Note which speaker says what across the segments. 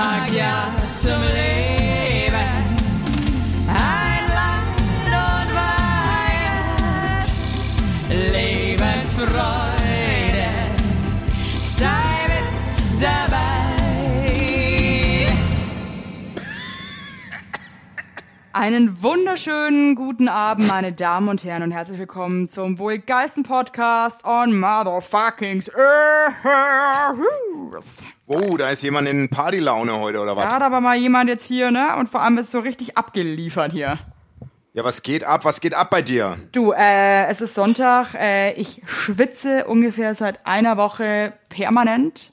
Speaker 1: sag ja zum Leben. Ein Land und Wahrheit, Lebensfreude, sei mit dabei.
Speaker 2: Einen wunderschönen guten Abend, meine Damen und Herren, und herzlich willkommen zum wohl geilsten Podcast on Motherfuckings Earth.
Speaker 3: Oh, da ist jemand in Partylaune heute oder was?
Speaker 2: Da hat aber mal jemand jetzt hier, ne? Und vor allem ist so richtig abgeliefert hier.
Speaker 3: Ja, was geht ab? Was geht ab bei dir?
Speaker 2: Du, äh, es ist Sonntag. Äh, ich schwitze ungefähr seit einer Woche permanent.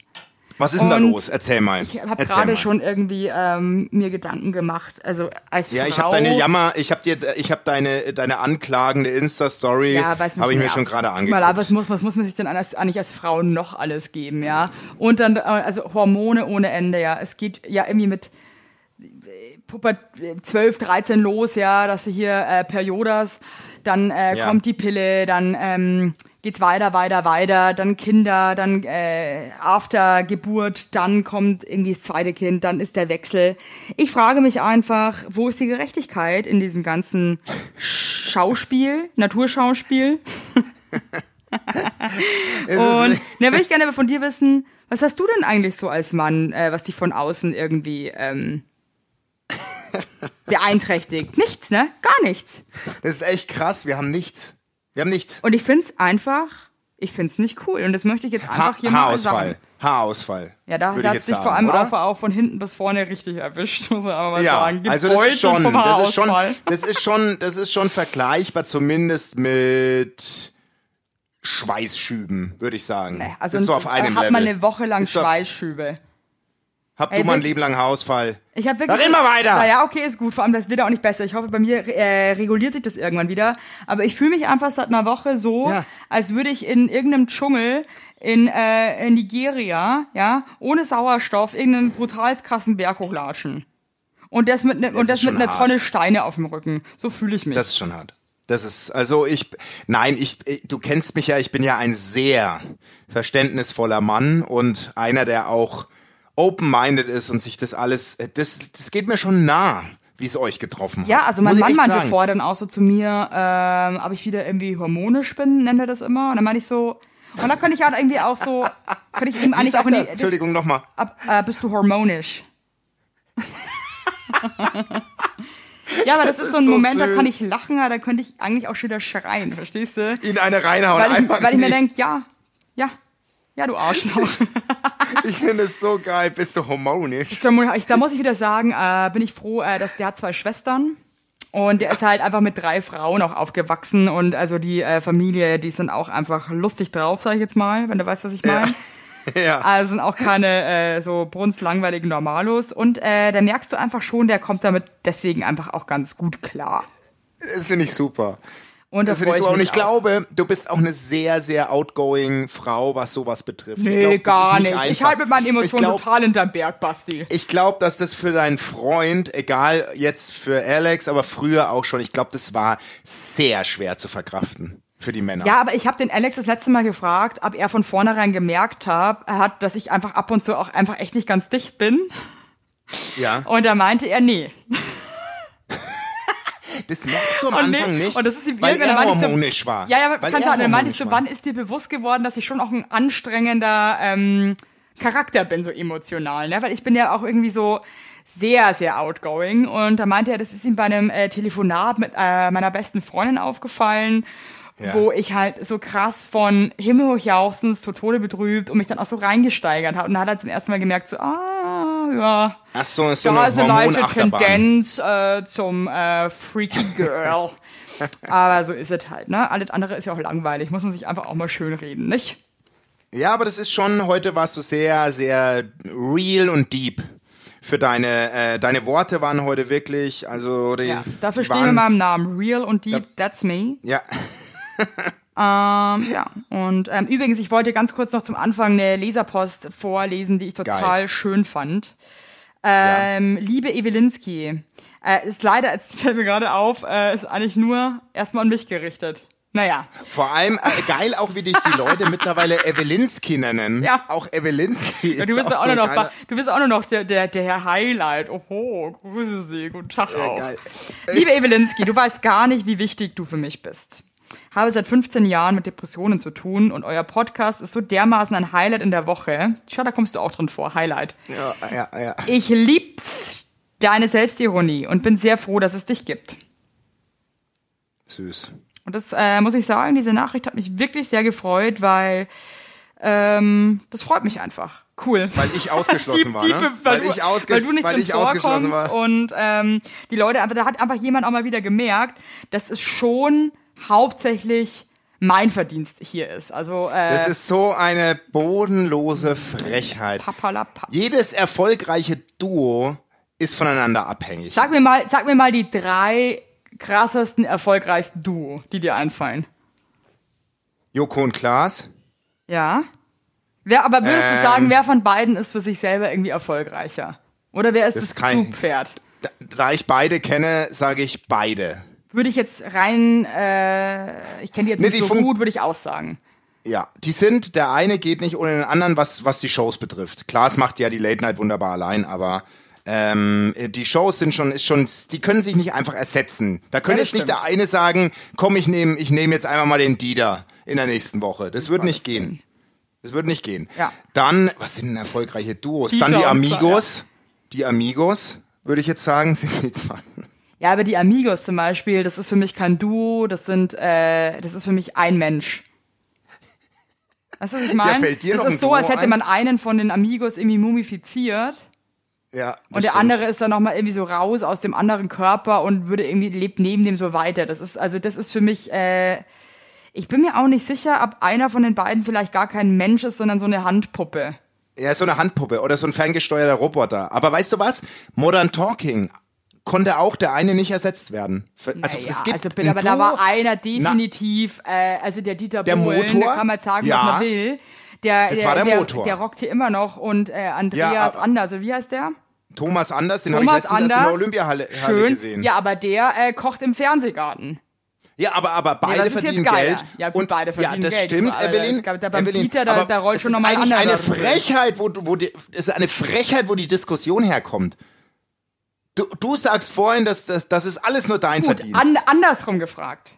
Speaker 3: Was ist denn da los? Erzähl mal.
Speaker 2: Ich habe gerade schon irgendwie ähm, mir Gedanken gemacht. Also als
Speaker 3: Ja,
Speaker 2: Frau.
Speaker 3: ich habe deine Jammer, ich habe dir, ich habe deine deine anklagende Insta-Story,
Speaker 2: Ja,
Speaker 3: habe ich mir schon gerade
Speaker 2: Guck Mal, aber was
Speaker 3: angeguckt.
Speaker 2: muss, was muss man sich denn als, eigentlich als Frau noch alles geben, ja? Und dann, äh, also Hormone ohne Ende, ja. Es geht ja irgendwie mit äh, Puppe 12, 13 los, ja, dass sie hier äh, Periodas, dann äh,
Speaker 3: Ja.
Speaker 2: kommt die Pille, dann ähm, geht's weiter, weiter, weiter, dann Kinder, dann äh, after Geburt, dann kommt irgendwie das zweite Kind, dann ist der Wechsel. Ich frage mich einfach, wo ist die Gerechtigkeit in diesem ganzen Schauspiel, Naturschauspiel? Und da würde ich gerne von dir wissen, was hast du denn eigentlich so als Mann, äh, was dich von außen irgendwie ähm, beeinträchtigt? Nichts, ne? Gar nichts.
Speaker 3: das ist echt krass. Wir haben nichts. Wir haben nichts.
Speaker 2: Und ich find's einfach, ich find's nicht cool. Und das möchte ich jetzt
Speaker 3: Ha
Speaker 2: einfach hier mal
Speaker 3: Haarausfall.
Speaker 2: sagen.
Speaker 3: Haarausfall.
Speaker 2: Ja, da, hat
Speaker 3: jetzt
Speaker 2: sich vor allem
Speaker 3: oder?
Speaker 2: auch, auch von hinten bis vorne richtig erwischt, muss man aber mal
Speaker 3: Ja,
Speaker 2: sagen.
Speaker 3: also das
Speaker 2: Gebeutelt
Speaker 3: ist schon, das ist schon, das ist schon, das ist schon vergleichbar zumindest mit Schweißschüben, würde ich sagen.
Speaker 2: Also
Speaker 3: ist so auf einem
Speaker 2: hat
Speaker 3: Level.
Speaker 2: man eine Woche lang
Speaker 3: Ist
Speaker 2: Schweißschübe.
Speaker 3: Hab
Speaker 2: Ey,
Speaker 3: du mal ein Leben lang Haarausfall?
Speaker 2: Ich habe
Speaker 3: Da
Speaker 2: wirklich.
Speaker 3: reden wir weiter.
Speaker 2: Naja, okay, ist gut. Vor allem, das wird auch nicht besser. Ich hoffe, bei mir äh, reguliert sich das irgendwann wieder. Aber ich fühle mich einfach seit einer Woche so,
Speaker 3: Ja.
Speaker 2: als würde ich in irgendeinem Dschungel in, äh, in Nigeria, ja, ohne Sauerstoff irgendeinen brutals krassen Berg hochlatschen. Und das mit, ne, und
Speaker 3: ist
Speaker 2: das mit einer. Tonne Steine auf dem Rücken. So fühle ich mich.
Speaker 3: Das ist schon hart. Das ist, also ich, nein, ich- du kennst mich ja, ich bin ja ein sehr verständnisvoller Mann und einer, der auch open-minded ist und sich das alles, das, das geht mir schon nah, wie es euch getroffen hat.
Speaker 2: ja, also mein Mann meinte
Speaker 3: sagen.
Speaker 2: vorher dann auch so zu mir, ähm, ob ich wieder irgendwie hormonisch bin, nennt er das immer. Und dann meinte ich so, und da könnte ich halt irgendwie auch so, könnte ich ihm eigentlich auch in die,
Speaker 3: Entschuldigung, nochmal.
Speaker 2: äh, bist du hormonisch. ja, aber das,
Speaker 3: Das
Speaker 2: ist so ein
Speaker 3: so
Speaker 2: Moment, da kann ich
Speaker 3: süß.
Speaker 2: lachen, aber da könnte ich eigentlich auch schon wieder schreien, verstehst du?
Speaker 3: In eine reinhauen,
Speaker 2: Weil ich, weil ich mir denke, ja, ja, ja, du Arschloch.
Speaker 3: Ich finde es so geil, bist du hormonisch.
Speaker 2: Ich, da muss ich wieder sagen, äh, bin ich froh, äh, dass der hat zwei Schwestern. Und der ist halt einfach mit drei Frauen auch aufgewachsen und also die äh, Familie, die sind auch einfach lustig drauf, sag ich jetzt mal, wenn du weißt, was ich meine.
Speaker 3: Ja.
Speaker 2: Also sind auch keine äh, so brunslangweiligen Normalos. Und äh, da merkst du einfach schon, der kommt damit deswegen einfach auch ganz gut klar.
Speaker 3: Das finde ich super.
Speaker 2: Und da
Speaker 3: Das finde ich. Und ich glaube, du bist auch eine sehr, sehr outgoing Frau, was sowas betrifft.
Speaker 2: Nee,
Speaker 3: ich glaub, das
Speaker 2: gar nicht.
Speaker 3: nicht.
Speaker 2: Ich halte mit meinen Emotionen
Speaker 3: glaub,
Speaker 2: total hinterm Berg, Basti.
Speaker 3: Ich glaube, dass das für deinen Freund, egal jetzt für Alex, aber früher auch schon, ich glaube, das war sehr schwer zu verkraften für die Männer.
Speaker 2: Ja, aber ich habe den Alex das letzte Mal gefragt, ob er von vornherein gemerkt hab, hat, dass ich einfach ab und zu auch einfach echt nicht ganz dicht bin.
Speaker 3: ja.
Speaker 2: Und da meinte er, nee.
Speaker 3: Das merkst du am
Speaker 2: Und,
Speaker 3: Anfang
Speaker 2: nee.
Speaker 3: nicht,
Speaker 2: und das ist die
Speaker 3: weil er hormonisch war.
Speaker 2: Ja, ja,
Speaker 3: weil
Speaker 2: kann sein. Dann meinte ich so, wann ist dir bewusst geworden, dass ich schon auch ein anstrengender ähm, Charakter bin, so emotional, ne? Weil ich bin ja auch irgendwie so sehr, sehr outgoing. Und da meinte er, das ist ihm bei einem äh, Telefonat mit äh, meiner besten Freundin aufgefallen,
Speaker 3: Ja.
Speaker 2: wo ich halt so krass von himmelhochjauchzend zu Tode betrübt und mich dann auch so reingesteigert habe. Und da hat er zum ersten Mal gemerkt, so, ah, ja,
Speaker 3: Ach so, ist so
Speaker 2: da
Speaker 3: eine
Speaker 2: ist eine leichte. Tendenz äh, zum äh, Freaky Girl. Aber so ist es halt, ne? Alles andere ist ja auch langweilig. Muss man sich einfach auch mal schön reden, nicht?
Speaker 3: Ja, aber das ist schon, heute warst du sehr, sehr real und deep. Für deine, äh, deine Worte waren heute wirklich, also die
Speaker 2: Ja, dafür stehen wir
Speaker 3: waren,
Speaker 2: meinem Namen. Real und deep, that's me.
Speaker 3: Ja,
Speaker 2: Ähm, ja, und ähm, übrigens, ich wollte ganz kurz noch zum Anfang eine Leserpost vorlesen, die ich total
Speaker 3: Geil.
Speaker 2: schön fand. Ähm, Liebe Ewelinski, äh, ist leider, es fällt mir gerade auf, äh, ist eigentlich nur erstmal an mich gerichtet. Naja.
Speaker 3: Vor allem äh, geil auch, wie dich die Leute mittlerweile Evelinski nennen.
Speaker 2: Ja.
Speaker 3: Auch Evelinski
Speaker 2: Ja,
Speaker 3: ist
Speaker 2: du bist ja auch
Speaker 3: so
Speaker 2: nur noch,
Speaker 3: geiler-
Speaker 2: du bist auch nur noch der, der, der Herr Highlight. Oho, grüße Sie, guten Tag
Speaker 3: Ja,
Speaker 2: auch.
Speaker 3: geil.
Speaker 2: Liebe Evelinski, du weißt gar nicht, wie wichtig du für mich bist. Habe seit 15 Jahren mit Depressionen zu tun und euer Podcast ist so dermaßen ein Highlight in der Woche. Schau, da kommst du auch drin vor, Highlight.
Speaker 3: Ja, ja, ja.
Speaker 2: Ich lieb's, deine Selbstironie und bin sehr froh, dass es dich gibt.
Speaker 3: Süß.
Speaker 2: Und das äh, muss ich sagen, diese Nachricht hat mich wirklich sehr gefreut, weil ähm, das freut mich einfach. Cool.
Speaker 3: Weil ich ausgeschlossen war, ne?
Speaker 2: weil,
Speaker 3: Weil
Speaker 2: du,
Speaker 3: ich ausge-
Speaker 2: weil du nicht
Speaker 3: weil
Speaker 2: drin
Speaker 3: ich
Speaker 2: vorkommst
Speaker 3: war.
Speaker 2: und ähm, die Leute einfach, da hat einfach jemand auch mal wieder gemerkt, dass es schon hauptsächlich mein Verdienst hier ist. Also äh,
Speaker 3: Das ist so eine bodenlose Frechheit.
Speaker 2: papalapa.
Speaker 3: Jedes erfolgreiche Duo ist voneinander abhängig.
Speaker 2: Sag mir mal, sag mir mal die drei krassesten, erfolgreichsten Duo, die dir einfallen.
Speaker 3: Joko und Klaas.
Speaker 2: Ja. Wer, aber würdest du
Speaker 3: Ähm.
Speaker 2: sagen, wer von beiden ist für sich selber irgendwie erfolgreicher? Oder wer ist das,
Speaker 3: Das
Speaker 2: Zugpferd?
Speaker 3: Da, da ich beide kenne, sage ich beide.
Speaker 2: Würde ich jetzt rein, äh, ich kenne die jetzt
Speaker 3: Nee,
Speaker 2: nicht
Speaker 3: die
Speaker 2: so gut, würde ich auch sagen.
Speaker 3: Ja, die sind, der eine geht nicht ohne den anderen, was, was die Shows betrifft. Klaas macht ja die Late Night wunderbar allein, aber ähm, die Shows sind schon, ist schon, die können sich nicht einfach ersetzen. Da könnte
Speaker 2: Ja,
Speaker 3: jetzt nicht
Speaker 2: stimmt.
Speaker 3: der eine sagen, komm, ich nehme ich nehm jetzt einmal mal den Dieter in der nächsten Woche. Das wird nicht gehen. Das wird nicht gehen.
Speaker 2: Ja.
Speaker 3: Dann, was sind denn erfolgreiche Duos?
Speaker 2: Dieter
Speaker 3: Dann die
Speaker 2: und Kla-
Speaker 3: Amigos. Die Amigos, würde ich jetzt sagen, sind die zwei.
Speaker 2: Ja, aber die Amigos zum Beispiel, das ist für mich kein Duo, das sind, äh, das ist für mich ein Mensch. Weißt du, was ich meine?
Speaker 3: dir
Speaker 2: das ist so,
Speaker 3: Duo
Speaker 2: als hätte man einen von den Amigos irgendwie mumifiziert
Speaker 3: Ja,
Speaker 2: und der
Speaker 3: stimmt.
Speaker 2: andere ist dann nochmal irgendwie so raus aus dem anderen Körper und würde irgendwie, lebt neben dem so weiter. Das ist, also das ist für mich, äh, ich bin mir auch nicht sicher, ob einer von den beiden vielleicht gar kein Mensch ist, sondern so eine Handpuppe.
Speaker 3: Ja, so eine Handpuppe oder so ein ferngesteuerter Roboter. Aber weißt du was? Modern Talking konnte auch der eine nicht ersetzt werden. Also
Speaker 2: Naja,
Speaker 3: es gibt
Speaker 2: also bitte, aber da war einer definitiv, äh, also der Dieter
Speaker 3: Der
Speaker 2: Bohlen,
Speaker 3: Motor?
Speaker 2: da kann man sagen,
Speaker 3: Ja.
Speaker 2: was man will. Der,
Speaker 3: Das
Speaker 2: der,
Speaker 3: war der
Speaker 2: der,
Speaker 3: Motor.
Speaker 2: der rockt hier immer noch und äh, Andreas
Speaker 3: Ja, aber-
Speaker 2: Anders, also wie heißt der?
Speaker 3: Thomas Anders, den habe ich letztens erst in
Speaker 2: Anders.
Speaker 3: der Olympiahalle Halle
Speaker 2: Schön.
Speaker 3: gesehen.
Speaker 2: Ja, aber der äh, kocht im Fernsehgarten.
Speaker 3: Ja, aber, aber beide
Speaker 2: ist jetzt
Speaker 3: verdienen. Geld.
Speaker 2: Ja, gut,
Speaker 3: und,
Speaker 2: beide verdienen
Speaker 3: ja, das
Speaker 2: Geld.
Speaker 3: stimmt,
Speaker 2: war-
Speaker 3: Evelyn.
Speaker 2: es gab- da beim
Speaker 3: Evelyn,
Speaker 2: Dieter, da- da rollt
Speaker 3: es
Speaker 2: schon
Speaker 3: ist
Speaker 2: noch mal ein anderer
Speaker 3: eine
Speaker 2: drüber.
Speaker 3: Frechheit, wo, wo die, es ist eine Frechheit, wo die Diskussion herkommt. Du, du sagst vorhin, dass das, das ist alles nur dein
Speaker 2: Gut,
Speaker 3: Verdienst.
Speaker 2: an, andersrum gefragt.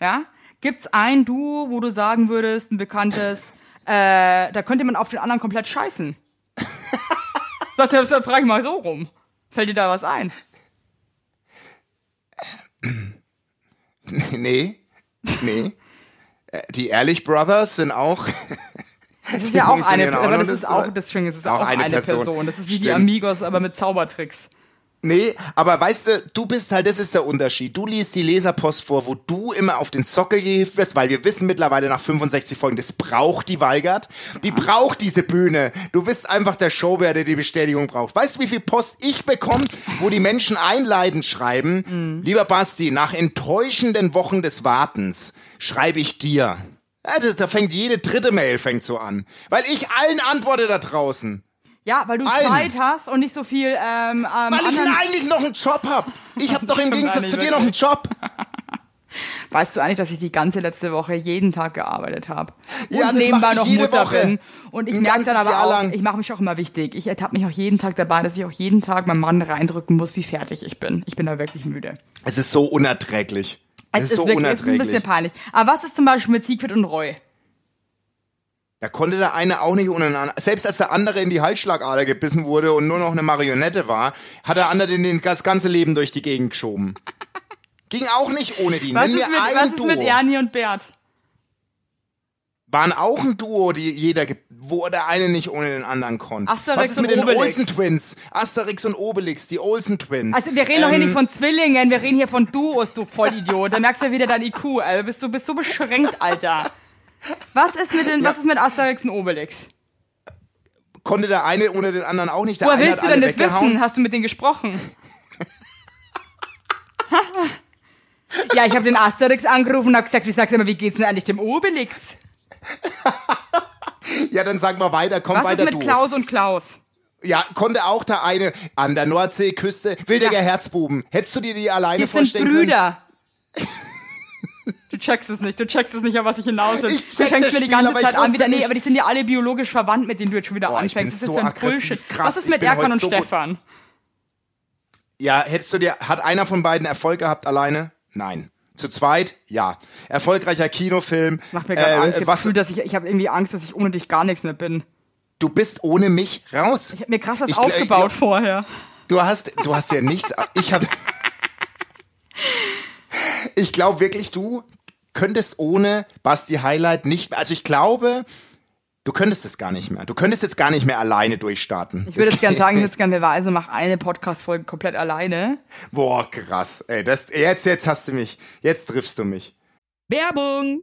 Speaker 2: Ja? Gibt's ein Duo, wo du sagen würdest, ein bekanntes, äh, da könnte man auf den anderen komplett scheißen? Sagt er, das frage ich mal so rum. Fällt dir da was ein?
Speaker 3: nee, nee. Äh, Die Ehrlich Brothers sind auch
Speaker 2: Das ist ja auch eine, aber das ist auch, das ist
Speaker 3: auch
Speaker 2: auch,
Speaker 3: eine
Speaker 2: eine,
Speaker 3: Person.
Speaker 2: Person. Das ist wie die
Speaker 3: Stimmt.
Speaker 2: Amigos, aber mit Zaubertricks.
Speaker 3: Nee, aber weißt du, du bist halt, das ist der Unterschied. Du liest die Leserpost vor, wo du immer auf den Sockel gehievt wirst, weil wir wissen mittlerweile nach 65 Folgen, das braucht die Weigert. Die braucht diese Bühne. Du bist einfach der Showbär, der die Bestätigung braucht. Weißt du, wie viel Post ich bekomme, wo die Menschen einleidend schreiben? Lieber Basti, nach enttäuschenden Wochen des Wartens schreibe ich dir. Ja, das, da fängt jede dritte Mail fängt so an. Weil ich allen antworte da draußen.
Speaker 2: Ja, weil du
Speaker 3: Allen.
Speaker 2: Zeit hast und nicht so viel ähm, ähm,
Speaker 3: Weil ich eigentlich noch einen Job hab. Ich hab doch im Gegensatz zu dir noch einen Job.
Speaker 2: Weißt du eigentlich, dass ich die ganze letzte Woche jeden Tag gearbeitet habe? Und
Speaker 3: Ja, das
Speaker 2: nebenbei noch
Speaker 3: jede
Speaker 2: Mutter
Speaker 3: Woche.
Speaker 2: bin. Und ich
Speaker 3: Ein
Speaker 2: merke dann aber
Speaker 3: Jahr
Speaker 2: auch,
Speaker 3: lang.
Speaker 2: ich mache mich auch immer wichtig. Ich ertappe mich auch jeden Tag dabei, dass ich auch jeden Tag meinem Mann reindrücken muss, wie fertig ich bin. Ich bin da wirklich müde.
Speaker 3: Es ist so unerträglich. Es,
Speaker 2: Es
Speaker 3: ist so
Speaker 2: wirklich, es ist ein
Speaker 3: unerträglich.
Speaker 2: bisschen peinlich. Aber was ist zum Beispiel mit Siegfried und Roy?
Speaker 3: Da konnte der eine auch nicht ohne den anderen. Selbst als der andere in die Halsschlagader gebissen wurde und nur noch eine Marionette war, hat der andere den, den das ganze Leben durch die Gegend geschoben. Ging auch nicht ohne die.
Speaker 2: Was
Speaker 3: Nenn
Speaker 2: ist, mit, was ist
Speaker 3: Duo.
Speaker 2: mit Ernie und Bert?
Speaker 3: Waren auch ein Duo, die jeder, wo der eine nicht ohne den anderen konnte.
Speaker 2: Asterix
Speaker 3: Was ist
Speaker 2: und
Speaker 3: mit den
Speaker 2: Obelix?
Speaker 3: Olsen Twins? Asterix und Obelix, die Olsen Twins.
Speaker 2: Also wir reden doch hier
Speaker 3: Ähm,
Speaker 2: nicht von Zwillingen, wir reden hier von Duos, du Vollidiot. Da merkst du ja wieder dein IQ. Also bist du bist so beschränkt, Alter. Was ist mit den, was ist mit Asterix und Obelix?
Speaker 3: Konnte der eine ohne den anderen auch nicht. Der
Speaker 2: Woher willst du denn das wissen? Hast du mit denen gesprochen? ja, ich habe den Asterix angerufen und hab gesagt, wie sagt er mal, wie geht's denn eigentlich dem Obelix?
Speaker 3: Ja, dann sag mal weiter, komm
Speaker 2: Was
Speaker 3: weiter
Speaker 2: ist mit
Speaker 3: du.
Speaker 2: Klaus und Klaus?
Speaker 3: Ja, konnte auch der eine an der Nordseeküste, wildiger
Speaker 2: Ja.
Speaker 3: Herzbuben. Hättest du dir die alleine
Speaker 2: Die sind
Speaker 3: vorstellen
Speaker 2: Brüder. Du checkst es nicht, du checkst es nicht, auf was ich hinaus will.
Speaker 3: Ich
Speaker 2: Du
Speaker 3: check
Speaker 2: fängst
Speaker 3: das
Speaker 2: mir die ganze
Speaker 3: ich
Speaker 2: Zeit an wieder, nee, aber die sind ja alle biologisch verwandt, mit denen du jetzt schon wieder
Speaker 3: Boah, ich
Speaker 2: anfängst. Was ist
Speaker 3: so
Speaker 2: das für ein Bullshit?
Speaker 3: krass,
Speaker 2: was ist
Speaker 3: ich
Speaker 2: mit Erkan und
Speaker 3: so.
Speaker 2: Stefan?
Speaker 3: Ja, hättest du dir, hat einer von beiden Erfolg gehabt alleine? Nein. Zu zweit? Ja. Erfolgreicher Kinofilm.
Speaker 2: Macht mir gerade
Speaker 3: Äh,
Speaker 2: Angst. Ich habe
Speaker 3: was,
Speaker 2: Gefühl, dass ich, ich habe irgendwie Angst, dass ich ohne dich gar nichts mehr bin.
Speaker 3: du bist ohne mich raus.
Speaker 2: Ich habe mir krass was
Speaker 3: Ich- ich
Speaker 2: aufgebaut
Speaker 3: glaub-
Speaker 2: vorher.
Speaker 3: Du hast, du hast ja nichts. Ich habe. Ich glaube wirklich, du könntest ohne Basti Highlight nicht mehr. Also ich glaube, du könntest es gar nicht mehr. Du könntest jetzt gar nicht mehr alleine durchstarten.
Speaker 2: Ich würde jetzt gerne sagen, ich würde jetzt gerne beweisen, mach eine Podcast-Folge komplett alleine.
Speaker 3: Boah, krass. Ey, das, jetzt, jetzt hast du mich. Jetzt triffst du mich.
Speaker 4: Werbung!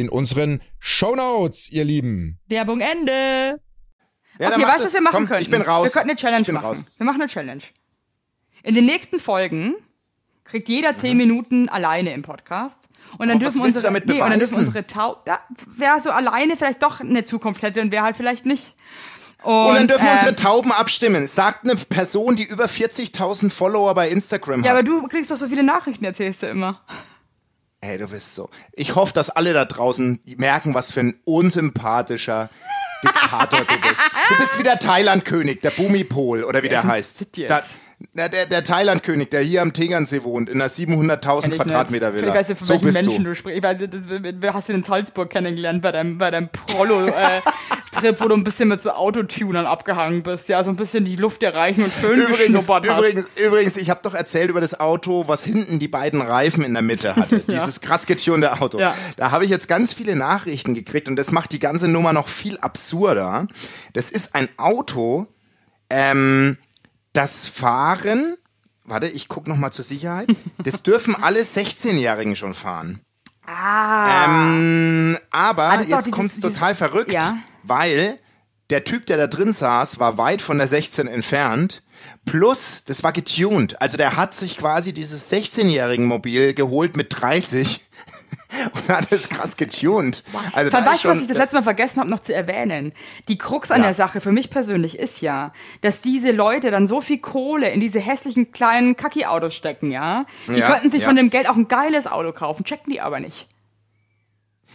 Speaker 5: in unseren Shownotes, ihr Lieben.
Speaker 4: Werbung Ende.
Speaker 3: Ja,
Speaker 2: okay, du,
Speaker 3: das.
Speaker 2: was wir machen
Speaker 3: Komm,
Speaker 2: können?
Speaker 3: Ich bin raus.
Speaker 2: Wir könnten eine Challenge machen.
Speaker 3: Raus.
Speaker 2: Wir machen eine Challenge. In den nächsten Folgen kriegt jeder zehn Minuten alleine im Podcast. Und dann
Speaker 3: Oh, was
Speaker 2: dürfen unsere,
Speaker 3: damit
Speaker 2: nee, und dann dürfen unsere Tau, da, wer so alleine vielleicht doch eine Zukunft hätte und wer halt vielleicht nicht. Und,
Speaker 3: Und dann dürfen
Speaker 2: ähm,
Speaker 3: unsere Tauben abstimmen. Sagt eine Person, die über 40.000 Follower bei Instagram
Speaker 2: Ja,
Speaker 3: hat.
Speaker 2: aber du kriegst doch so viele Nachrichten, erzählst du immer.
Speaker 3: Ey, du bist so. Ich hoffe, dass alle da draußen merken, was für ein unsympathischer Diktator du bist. Du bist wie der Thailand-König, der Bumipol oder wie der heißt. Da, na, der der Thailand-König, der hier am Tegernsee wohnt, in einer 700.000 Quadratmeter
Speaker 2: Villa. Ich weiß nicht, von
Speaker 3: so
Speaker 2: welchen Menschen
Speaker 3: du.
Speaker 2: du, sprichst. Ich weiß nicht, das, wir hast du in Salzburg kennengelernt bei deinem, bei deinem Prollo-Trip, wo du ein bisschen mit so Autotunern abgehangen bist. Ja, so ein bisschen die Luft erreichen und Föhn
Speaker 3: Übrigens,
Speaker 2: hast.
Speaker 3: übrigens, übrigens, ich habe doch erzählt über das Auto, was hinten die beiden Reifen in der Mitte hatte. Dieses krass getunte Auto.
Speaker 2: Ja.
Speaker 3: Da habe ich jetzt ganz viele Nachrichten gekriegt und das macht die ganze Nummer noch viel absurder. Das ist ein Auto, ähm, das Fahren, warte, ich guck noch mal zur Sicherheit. Das dürfen alle 16-Jährigen schon fahren.
Speaker 2: Ah.
Speaker 3: Ähm, aber
Speaker 2: doch
Speaker 3: jetzt
Speaker 2: dieses-
Speaker 3: kommt's
Speaker 2: dieses-
Speaker 3: total verrückt,
Speaker 2: Ja.
Speaker 3: weil der Typ, der da drin saß, war weit von der 16 entfernt. Plus, das war getuned. Also der hat sich quasi dieses 16-jährigen Mobil geholt mit 30 und hat es krass getuned. Also
Speaker 2: Dann
Speaker 3: da
Speaker 2: weißt du, was ich das letzte Mal vergessen habe, noch zu erwähnen. Die Krux an
Speaker 3: Ja.
Speaker 2: der Sache für mich persönlich ist ja, dass diese Leute dann so viel Kohle in diese hässlichen kleinen Kacki-Autos stecken, ja. Die
Speaker 3: Ja,
Speaker 2: könnten sich
Speaker 3: ja.
Speaker 2: von dem Geld auch ein geiles Auto kaufen, checken die aber nicht.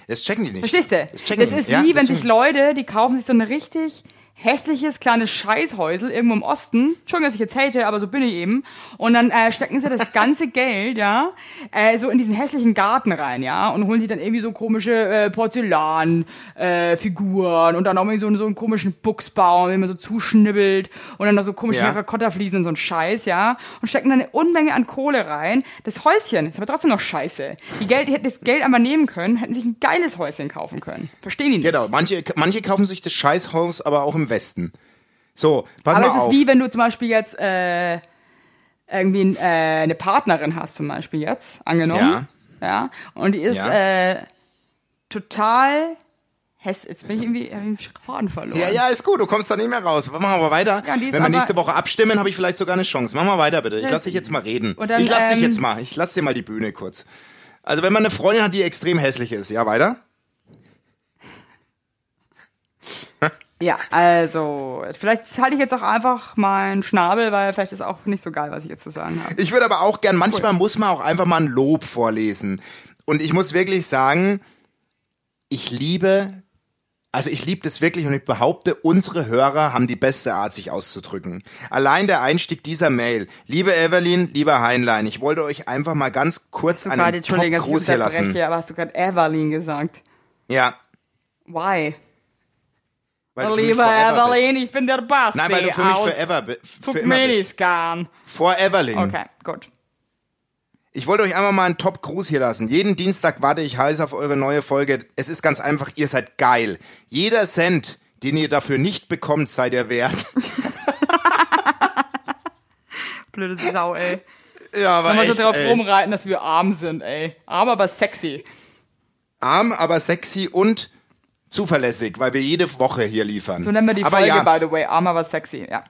Speaker 3: Das checken die nicht.
Speaker 2: Verstehst du?
Speaker 3: Das, checken
Speaker 2: Das ist wie, wenn sich. Leute, die kaufen sich so ein richtig hässliches kleines Scheißhäusel irgendwo im Osten. Entschuldigung, dass ich jetzt hate, aber so bin ich eben. Und dann äh, stecken sie das ganze Geld, ja, äh, so in diesen hässlichen Garten rein, ja, und holen sich dann irgendwie so komische äh, Porzellan äh, und dann auch irgendwie so, so einen komischen Buchsbaum, den man so zuschnibbelt und dann noch so komische
Speaker 3: Ja.
Speaker 2: Terrakotta-Fliesen und so ein Scheiß, ja, und stecken dann eine Unmenge an Kohle rein. Das Häuschen ist aber trotzdem noch scheiße. Die, Geld, die hätten das Geld einmal nehmen können, hätten sich ein geiles Häuschen kaufen können. Verstehen die nicht?
Speaker 3: Genau, manche, manche kaufen sich das Scheißhaus, aber auch im Westen. So, pass
Speaker 2: Aber
Speaker 3: mal
Speaker 2: es ist wie wenn du zum Beispiel jetzt äh, irgendwie äh, eine Partnerin hast, zum Beispiel jetzt, angenommen. Ja. Und die ist
Speaker 3: Ja.
Speaker 2: äh, total hässlich. Jetzt bin ich irgendwie den Faden verloren.
Speaker 3: Ja, ja, ist gut, du kommst da nicht mehr raus. Machen wir weiter.
Speaker 2: Ja,
Speaker 3: Wenn wir nächste Woche abstimmen, habe ich vielleicht sogar eine Chance. Mach mal weiter, bitte. Ich lass dich jetzt mal reden.
Speaker 2: Dann,
Speaker 3: ich lass dich
Speaker 2: ähm,
Speaker 3: jetzt mal. Ich lass dir mal die Bühne kurz. Also, wenn man eine Freundin hat, die extrem hässlich ist, ja, weiter?
Speaker 2: Ja, also, vielleicht halte ich jetzt auch einfach meinen Schnabel, weil vielleicht ist auch nicht so geil, was ich jetzt zu sagen habe.
Speaker 3: Ich würde aber auch gern, manchmal muss man auch einfach mal ein Lob vorlesen. Und ich muss wirklich sagen, ich liebe, also ich liebe das wirklich und ich behaupte, unsere Hörer haben die beste Art, sich auszudrücken. Allein der Einstieg dieser Mail. Liebe Evelyn, lieber Heinlein, ich wollte euch einfach mal ganz kurz einen
Speaker 2: Entschuldigung, ich
Speaker 3: Top-Gruß hier lassen.
Speaker 2: aber hast du gerade Evelyn gesagt?
Speaker 3: Ja.
Speaker 2: Why?
Speaker 3: Weil du für mich
Speaker 2: Liebe
Speaker 3: forever bist.
Speaker 2: Evelyn, ich bin der Basti
Speaker 3: Nein, weil du für mich
Speaker 2: aus
Speaker 3: forever, bist.
Speaker 2: Turkmenistan.
Speaker 3: Vor Evelyn.
Speaker 2: Okay, gut.
Speaker 3: Ich wollte euch einfach mal einen Top-Gruß hier lassen. Jeden Dienstag warte ich heiß auf eure neue Folge. Es ist ganz einfach, ihr seid geil. Jeder Cent, den ihr dafür nicht bekommt, seid ihr wert.
Speaker 2: Blöde Sau, ey.
Speaker 3: Ja, aber
Speaker 2: Wenn wir so drauf
Speaker 3: ey.
Speaker 2: rumreiten, dass wir arm sind, ey. Arm, aber sexy.
Speaker 3: Arm, aber sexy und zuverlässig, weil wir jede Woche hier liefern.
Speaker 2: So nennen wir die
Speaker 3: aber
Speaker 2: Folge,
Speaker 3: ja,
Speaker 2: by the way. Arm, aber sexy, ja.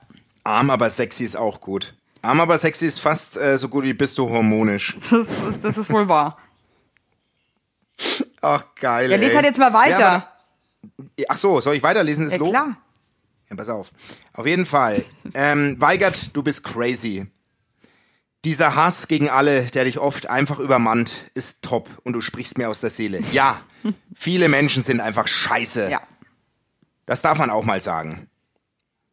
Speaker 3: Arm, aber sexy ist auch gut. Arm, aber sexy ist fast äh, so gut wie bist du hormonisch.
Speaker 2: Das ist, das ist wohl wahr.
Speaker 3: Ach, geil.
Speaker 2: Ja, lies
Speaker 3: ey.
Speaker 2: halt jetzt mal weiter.
Speaker 3: Ja, da- ach so, soll ich weiterlesen? Das
Speaker 2: Ja,
Speaker 3: Lob?
Speaker 2: klar.
Speaker 3: Ja, pass auf. Auf jeden Fall. Ähm, Weigert, du bist crazy. Dieser Hass gegen alle, der dich oft einfach übermannt, ist top und du sprichst mir aus der Seele. Ja, viele Menschen sind einfach scheiße.
Speaker 2: Ja.
Speaker 3: Das darf man auch mal sagen.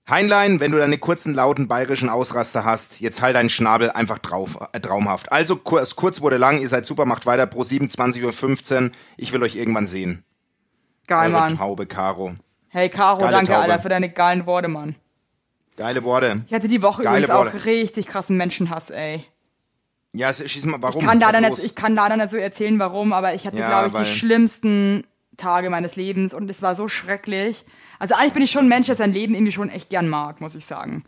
Speaker 3: Heinlein, wenn du deine kurzen, lauten bayerischen Ausraster hast, jetzt halt deinen Schnabel einfach drauf, äh, traumhaft. Also kurz, kurz wurde lang, ihr seid super, macht weiter, pro 27.15 Uhr. Ich will euch irgendwann sehen.
Speaker 2: Geil,
Speaker 3: Eure
Speaker 2: Mann.
Speaker 3: Taube Caro.
Speaker 2: Hey, Caro,
Speaker 3: Geile
Speaker 2: danke,
Speaker 3: Taube.
Speaker 2: Alter, für deine geilen Worte, Mann.
Speaker 3: Geile Worte.
Speaker 2: Ich hatte die Woche
Speaker 3: Geile
Speaker 2: übrigens auch
Speaker 3: Worte.
Speaker 2: richtig krassen Menschenhass, ey.
Speaker 3: Ja, schieß mal, warum?
Speaker 2: Ich kann,
Speaker 3: Was
Speaker 2: leider
Speaker 3: los?
Speaker 2: nicht, ich kann so erzählen, warum, aber ich hatte,
Speaker 3: Ja,
Speaker 2: glaube ich,
Speaker 3: weil-
Speaker 2: die schlimmsten Tage meines Lebens und es war so schrecklich. Also eigentlich bin ich schon ein Mensch, der sein Leben irgendwie schon echt gern mag, muss ich sagen.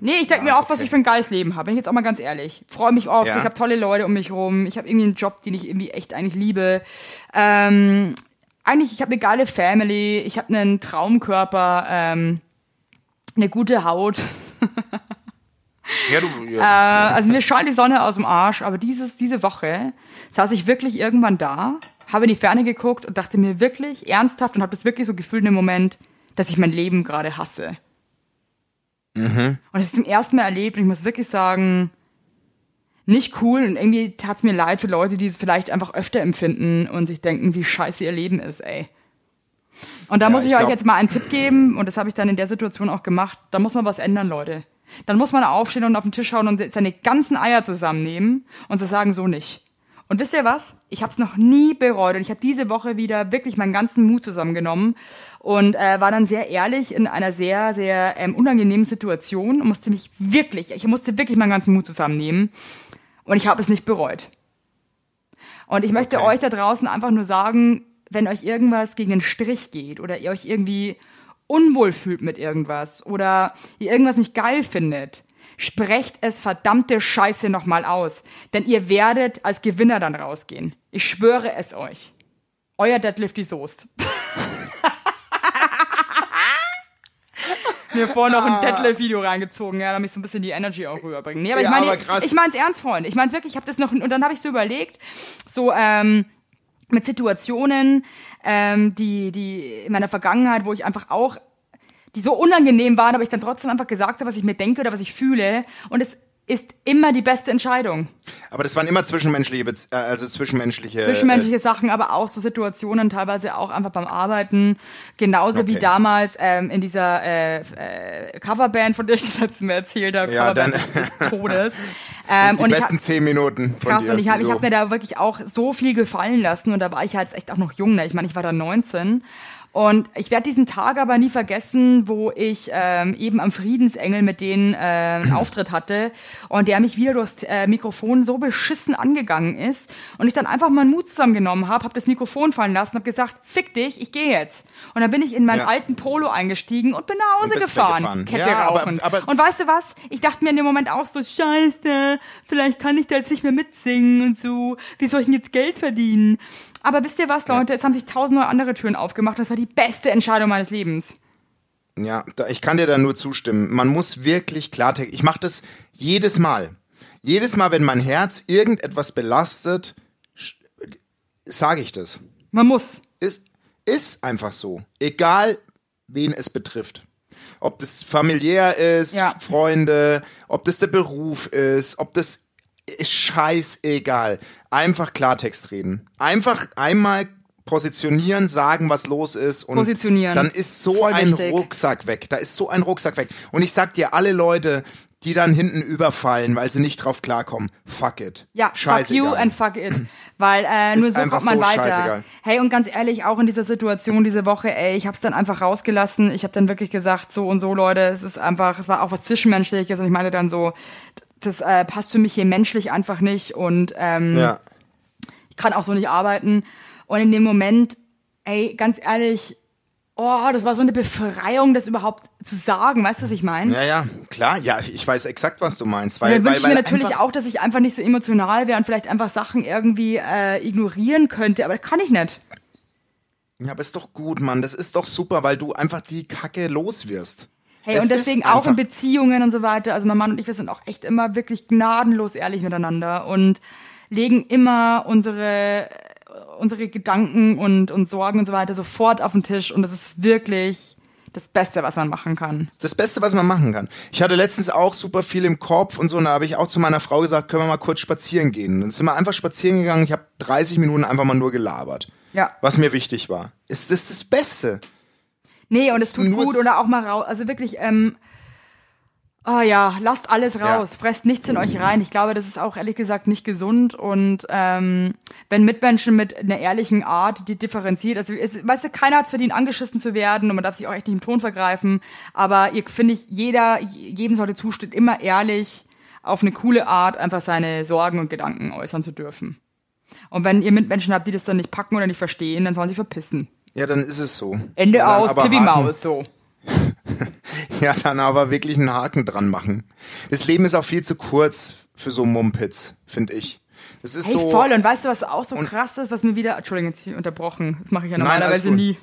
Speaker 2: Nee, ich denke mir oft, was
Speaker 3: okay.
Speaker 2: ich für ein geiles Leben habe. Bin ich jetzt auch mal ganz ehrlich. Freue mich oft.
Speaker 3: Ja.
Speaker 2: Ich habe tolle Leute um mich rum. Ich habe irgendwie einen Job, den ich irgendwie echt eigentlich liebe. Ähm, eigentlich, ich habe eine geile Family. Ich habe einen Traumkörper. Ähm, eine gute Haut.
Speaker 3: Ja, du, ja.
Speaker 2: Äh, also mir scheint die Sonne aus dem Arsch, aber dieses, diese Woche saß ich wirklich irgendwann da, habe in die Ferne geguckt und dachte mir wirklich ernsthaft und habe das wirklich so gefühlt in dem Moment, dass ich mein Leben gerade hasse. Und das ist zum ersten Mal erlebt und ich muss wirklich sagen, nicht cool und irgendwie tat's mir leid für Leute, die es vielleicht einfach öfter empfinden und sich denken, wie scheiße ihr Leben ist, ey. Und da muss ich,
Speaker 3: ich
Speaker 2: euch
Speaker 3: glaub-
Speaker 2: jetzt mal einen Tipp geben und das habe ich dann in der Situation auch gemacht. Da muss man was ändern, Leute. Dann muss man aufstehen und auf den Tisch schauen und seine ganzen Eier zusammennehmen und zu sagen, so nicht. Und wisst ihr was? Ich habe es noch nie bereut und ich habe diese Woche wieder wirklich meinen ganzen Mut zusammengenommen und äh, war dann sehr ehrlich in einer sehr, sehr ähm, unangenehmen Situation und musste mich wirklich, ich musste wirklich meinen ganzen Mut zusammennehmen und ich habe es nicht bereut. Und ich möchte
Speaker 3: Okay.
Speaker 2: euch da draußen einfach nur sagen, wenn euch irgendwas gegen den Strich geht oder ihr euch irgendwie unwohl fühlt mit irgendwas oder ihr irgendwas nicht geil findet, sprecht es verdammte Scheiße nochmal aus. Denn ihr werdet als Gewinner dann rausgehen. Ich schwöre es euch. Euer Deadlifty Soest. Mir vorhin noch ein Deadlift-Video reingezogen, ja, damit ich so ein bisschen die Energy auch rüberbringen. Nee, aber
Speaker 3: Ja,
Speaker 2: ich meine, ich meine es ernst, Freunde. Ich meine wirklich, ich habe das noch, und dann habe ich so überlegt, so, ähm, mit Situationen, ähm, die, die in meiner Vergangenheit, wo ich einfach auch, die so unangenehm waren, aber ich dann trotzdem einfach gesagt habe, was ich mir denke oder was ich fühle. Und es ist immer die beste Entscheidung.
Speaker 3: Aber das waren immer zwischenmenschliche, Bez äh, also zwischenmenschliche.
Speaker 2: Zwischenmenschliche Sachen, aber auch so Situationen, teilweise auch einfach beim Arbeiten. Genauso wie
Speaker 3: Okay.
Speaker 2: damals ähm, in dieser äh, äh, Coverband, von der ich das letzte Mal erzählt habe,
Speaker 3: Ja,
Speaker 2: Coverband
Speaker 3: dann-
Speaker 2: des Todes.
Speaker 3: Äh,
Speaker 2: Ähm,
Speaker 3: die
Speaker 2: und ich
Speaker 3: besten zehn Minuten von
Speaker 2: Krass,
Speaker 3: dir.
Speaker 2: und ich habe ich hab mir da wirklich auch so viel gefallen lassen und da war ich halt echt auch noch jung, ne? ich meine, ich war da 19 und ich werde diesen Tag aber nie vergessen, wo ich ähm, eben am Friedensengel mit denen äh, einen Auftritt hatte und der mich wieder durchs äh, Mikrofon so beschissen angegangen ist und ich dann einfach meinen Mut zusammengenommen habe, habe das Mikrofon fallen lassen, habe gesagt, fick dich, ich gehe jetzt. Und dann bin ich in meinen
Speaker 3: Ja.
Speaker 2: alten Polo eingestiegen und bin nach Hause gefahren. Kette
Speaker 3: Ja, aber-
Speaker 2: rauchen.
Speaker 3: aber-
Speaker 2: und weißt du was? Ich dachte mir in dem Moment auch so, scheiße, vielleicht kann ich da jetzt nicht mehr mitsingen und so. Wie soll ich denn jetzt Geld verdienen? Aber wisst ihr was, Leute? Es haben sich tausend neue andere Türen aufgemacht. Das war die beste Entscheidung meines Lebens.
Speaker 3: Ja, da, ich kann dir da nur zustimmen. Man muss wirklich Klartext. Ich mache das jedes Mal. Jedes Mal, wenn mein Herz irgendetwas belastet, sage ich das.
Speaker 2: Man muss.
Speaker 3: Ist, ist einfach so. Egal wen es betrifft. Ob das familiär ist,
Speaker 2: Ja.
Speaker 3: Freunde, ob das der Beruf ist, ob das ist scheißegal. Einfach Klartext reden. Einfach einmal positionieren, sagen, was los ist und
Speaker 2: Positionieren.
Speaker 3: dann ist so
Speaker 2: Voll
Speaker 3: ein
Speaker 2: wichtig.
Speaker 3: Rucksack weg. Da ist so ein Rucksack weg. Und ich sag dir, alle Leute, die dann hinten überfallen, weil sie nicht drauf klarkommen, fuck it.
Speaker 2: Ja, fuck
Speaker 3: Scheißegal.
Speaker 2: you and fuck it. Weil äh, nur so kommt man
Speaker 3: so
Speaker 2: weiter.
Speaker 3: scheißegal.
Speaker 2: Hey, und ganz ehrlich, auch in dieser Situation diese Woche, ey, ich hab's dann einfach rausgelassen. Ich habe dann wirklich gesagt, so und so, Leute, es ist einfach, es war auch was Zwischenmenschliches und ich meinte dann so, das äh, passt für mich hier menschlich einfach nicht und ähm,
Speaker 3: Ja.
Speaker 2: ich kann auch so nicht arbeiten. Und in dem Moment, ey, ganz ehrlich, oh, das war so eine Befreiung, das überhaupt zu sagen, weißt du, was ich meine?
Speaker 3: Ja, ja, klar. Ja, ich weiß exakt, was du meinst. Weil,
Speaker 2: dann wünsche ich mir natürlich auch, dass ich einfach nicht so emotional wäre und vielleicht einfach Sachen irgendwie äh, ignorieren könnte, aber das kann ich nicht.
Speaker 3: Ja, aber ist doch gut, Mann. Das ist doch super, weil du einfach die Kacke los wirst.
Speaker 2: Hey,
Speaker 3: Es
Speaker 2: und deswegen auch in Beziehungen und so weiter. Also mein Mann und ich, wir sind auch echt immer wirklich gnadenlos ehrlich miteinander und legen immer unsere unsere Gedanken und, und Sorgen und so weiter sofort auf den Tisch und das ist wirklich das Beste, was man machen kann.
Speaker 3: Das Beste, was man machen kann. Ich hatte letztens auch super viel im Kopf und so, und da habe ich auch zu meiner Frau gesagt, können wir mal kurz spazieren gehen. Dann sind wir einfach spazieren gegangen. Ich habe 30 Minuten einfach mal nur gelabert.
Speaker 2: Ja.
Speaker 3: Was mir wichtig war. Ist das das Beste?
Speaker 2: Nee, und es tut gut oder auch mal raus. Also wirklich, ähm, oh ja, lasst alles
Speaker 3: Ja.
Speaker 2: raus, fresst nichts in euch rein. Ich glaube, das ist auch ehrlich gesagt nicht gesund. Und ähm, wenn Mitmenschen mit einer ehrlichen Art, die differenziert, also es, weißt du, keiner hat es verdient, angeschissen zu werden und man darf sich auch echt nicht im Ton vergreifen. Aber ihr finde ich, jeder, jedem sollte zustehen, immer ehrlich auf eine coole Art einfach seine Sorgen und Gedanken äußern zu dürfen. Und wenn ihr Mitmenschen habt, die das dann nicht packen oder nicht verstehen, dann sollen sie verpissen.
Speaker 3: Ja, dann ist es so.
Speaker 2: Ende
Speaker 3: Ja,
Speaker 2: aus,
Speaker 3: Haken-
Speaker 2: Maus, so.
Speaker 3: Ja, dann aber wirklich einen Haken dran machen. Das Leben ist auch viel zu kurz für so Mumpitz, finde ich. Das ist
Speaker 2: Hey,
Speaker 3: so.
Speaker 2: voll. Und weißt du, was auch so krass ist, was mir wieder. Entschuldigung, jetzt unterbrochen. Das mache ich ja
Speaker 3: Nein,
Speaker 2: normalerweise
Speaker 3: gut.
Speaker 2: nie.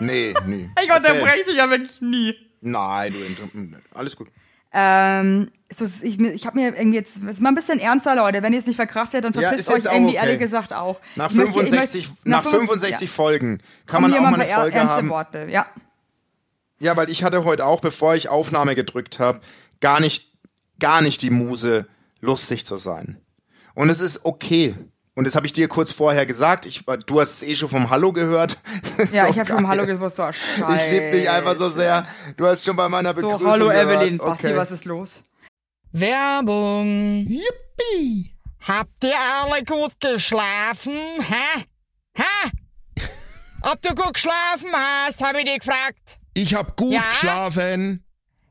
Speaker 3: Nee, nee.
Speaker 2: Ich unterbreche dich ja wirklich nie.
Speaker 3: Nein, du alles gut.
Speaker 2: Ähm, so, ich ich habe mir irgendwie jetzt. Es ist mal ein bisschen ernster, Leute. Wenn ihr es nicht verkraftet, dann
Speaker 3: Ja,
Speaker 2: verpisst
Speaker 3: ist
Speaker 2: euch irgendwie
Speaker 3: okay.
Speaker 2: ehrlich gesagt auch.
Speaker 3: Nach
Speaker 2: Ich möchte- ich
Speaker 3: 65, nach
Speaker 2: 65
Speaker 3: 65
Speaker 2: ja.
Speaker 3: Folgen kann man auch mal
Speaker 2: ein
Speaker 3: eine Folge haben.
Speaker 2: Worte. Ja.
Speaker 3: Ja, weil ich hatte heute auch, bevor ich Aufnahme gedrückt habe, gar nicht, gar nicht die Muse, lustig zu sein. Und es ist okay. Und das habe ich dir kurz vorher gesagt. Ich, du hast es eh schon vom Hallo gehört. Das ist
Speaker 2: Ja,
Speaker 3: so
Speaker 2: ich habe
Speaker 3: geil.
Speaker 2: Hallo gewusst. So,
Speaker 3: Ich liebe dich einfach so sehr. Du hast schon bei meiner
Speaker 2: So,
Speaker 3: Begrüßung
Speaker 2: hallo
Speaker 3: gehört.
Speaker 2: Evelyn. Basti,
Speaker 3: okay.
Speaker 2: was ist los?
Speaker 4: Werbung.
Speaker 6: Yippie! Habt ihr alle gut geschlafen? Hä? Hä? Ob du gut geschlafen hast, habe ich dich gefragt.
Speaker 5: Ich hab gut
Speaker 6: Ja?
Speaker 5: geschlafen.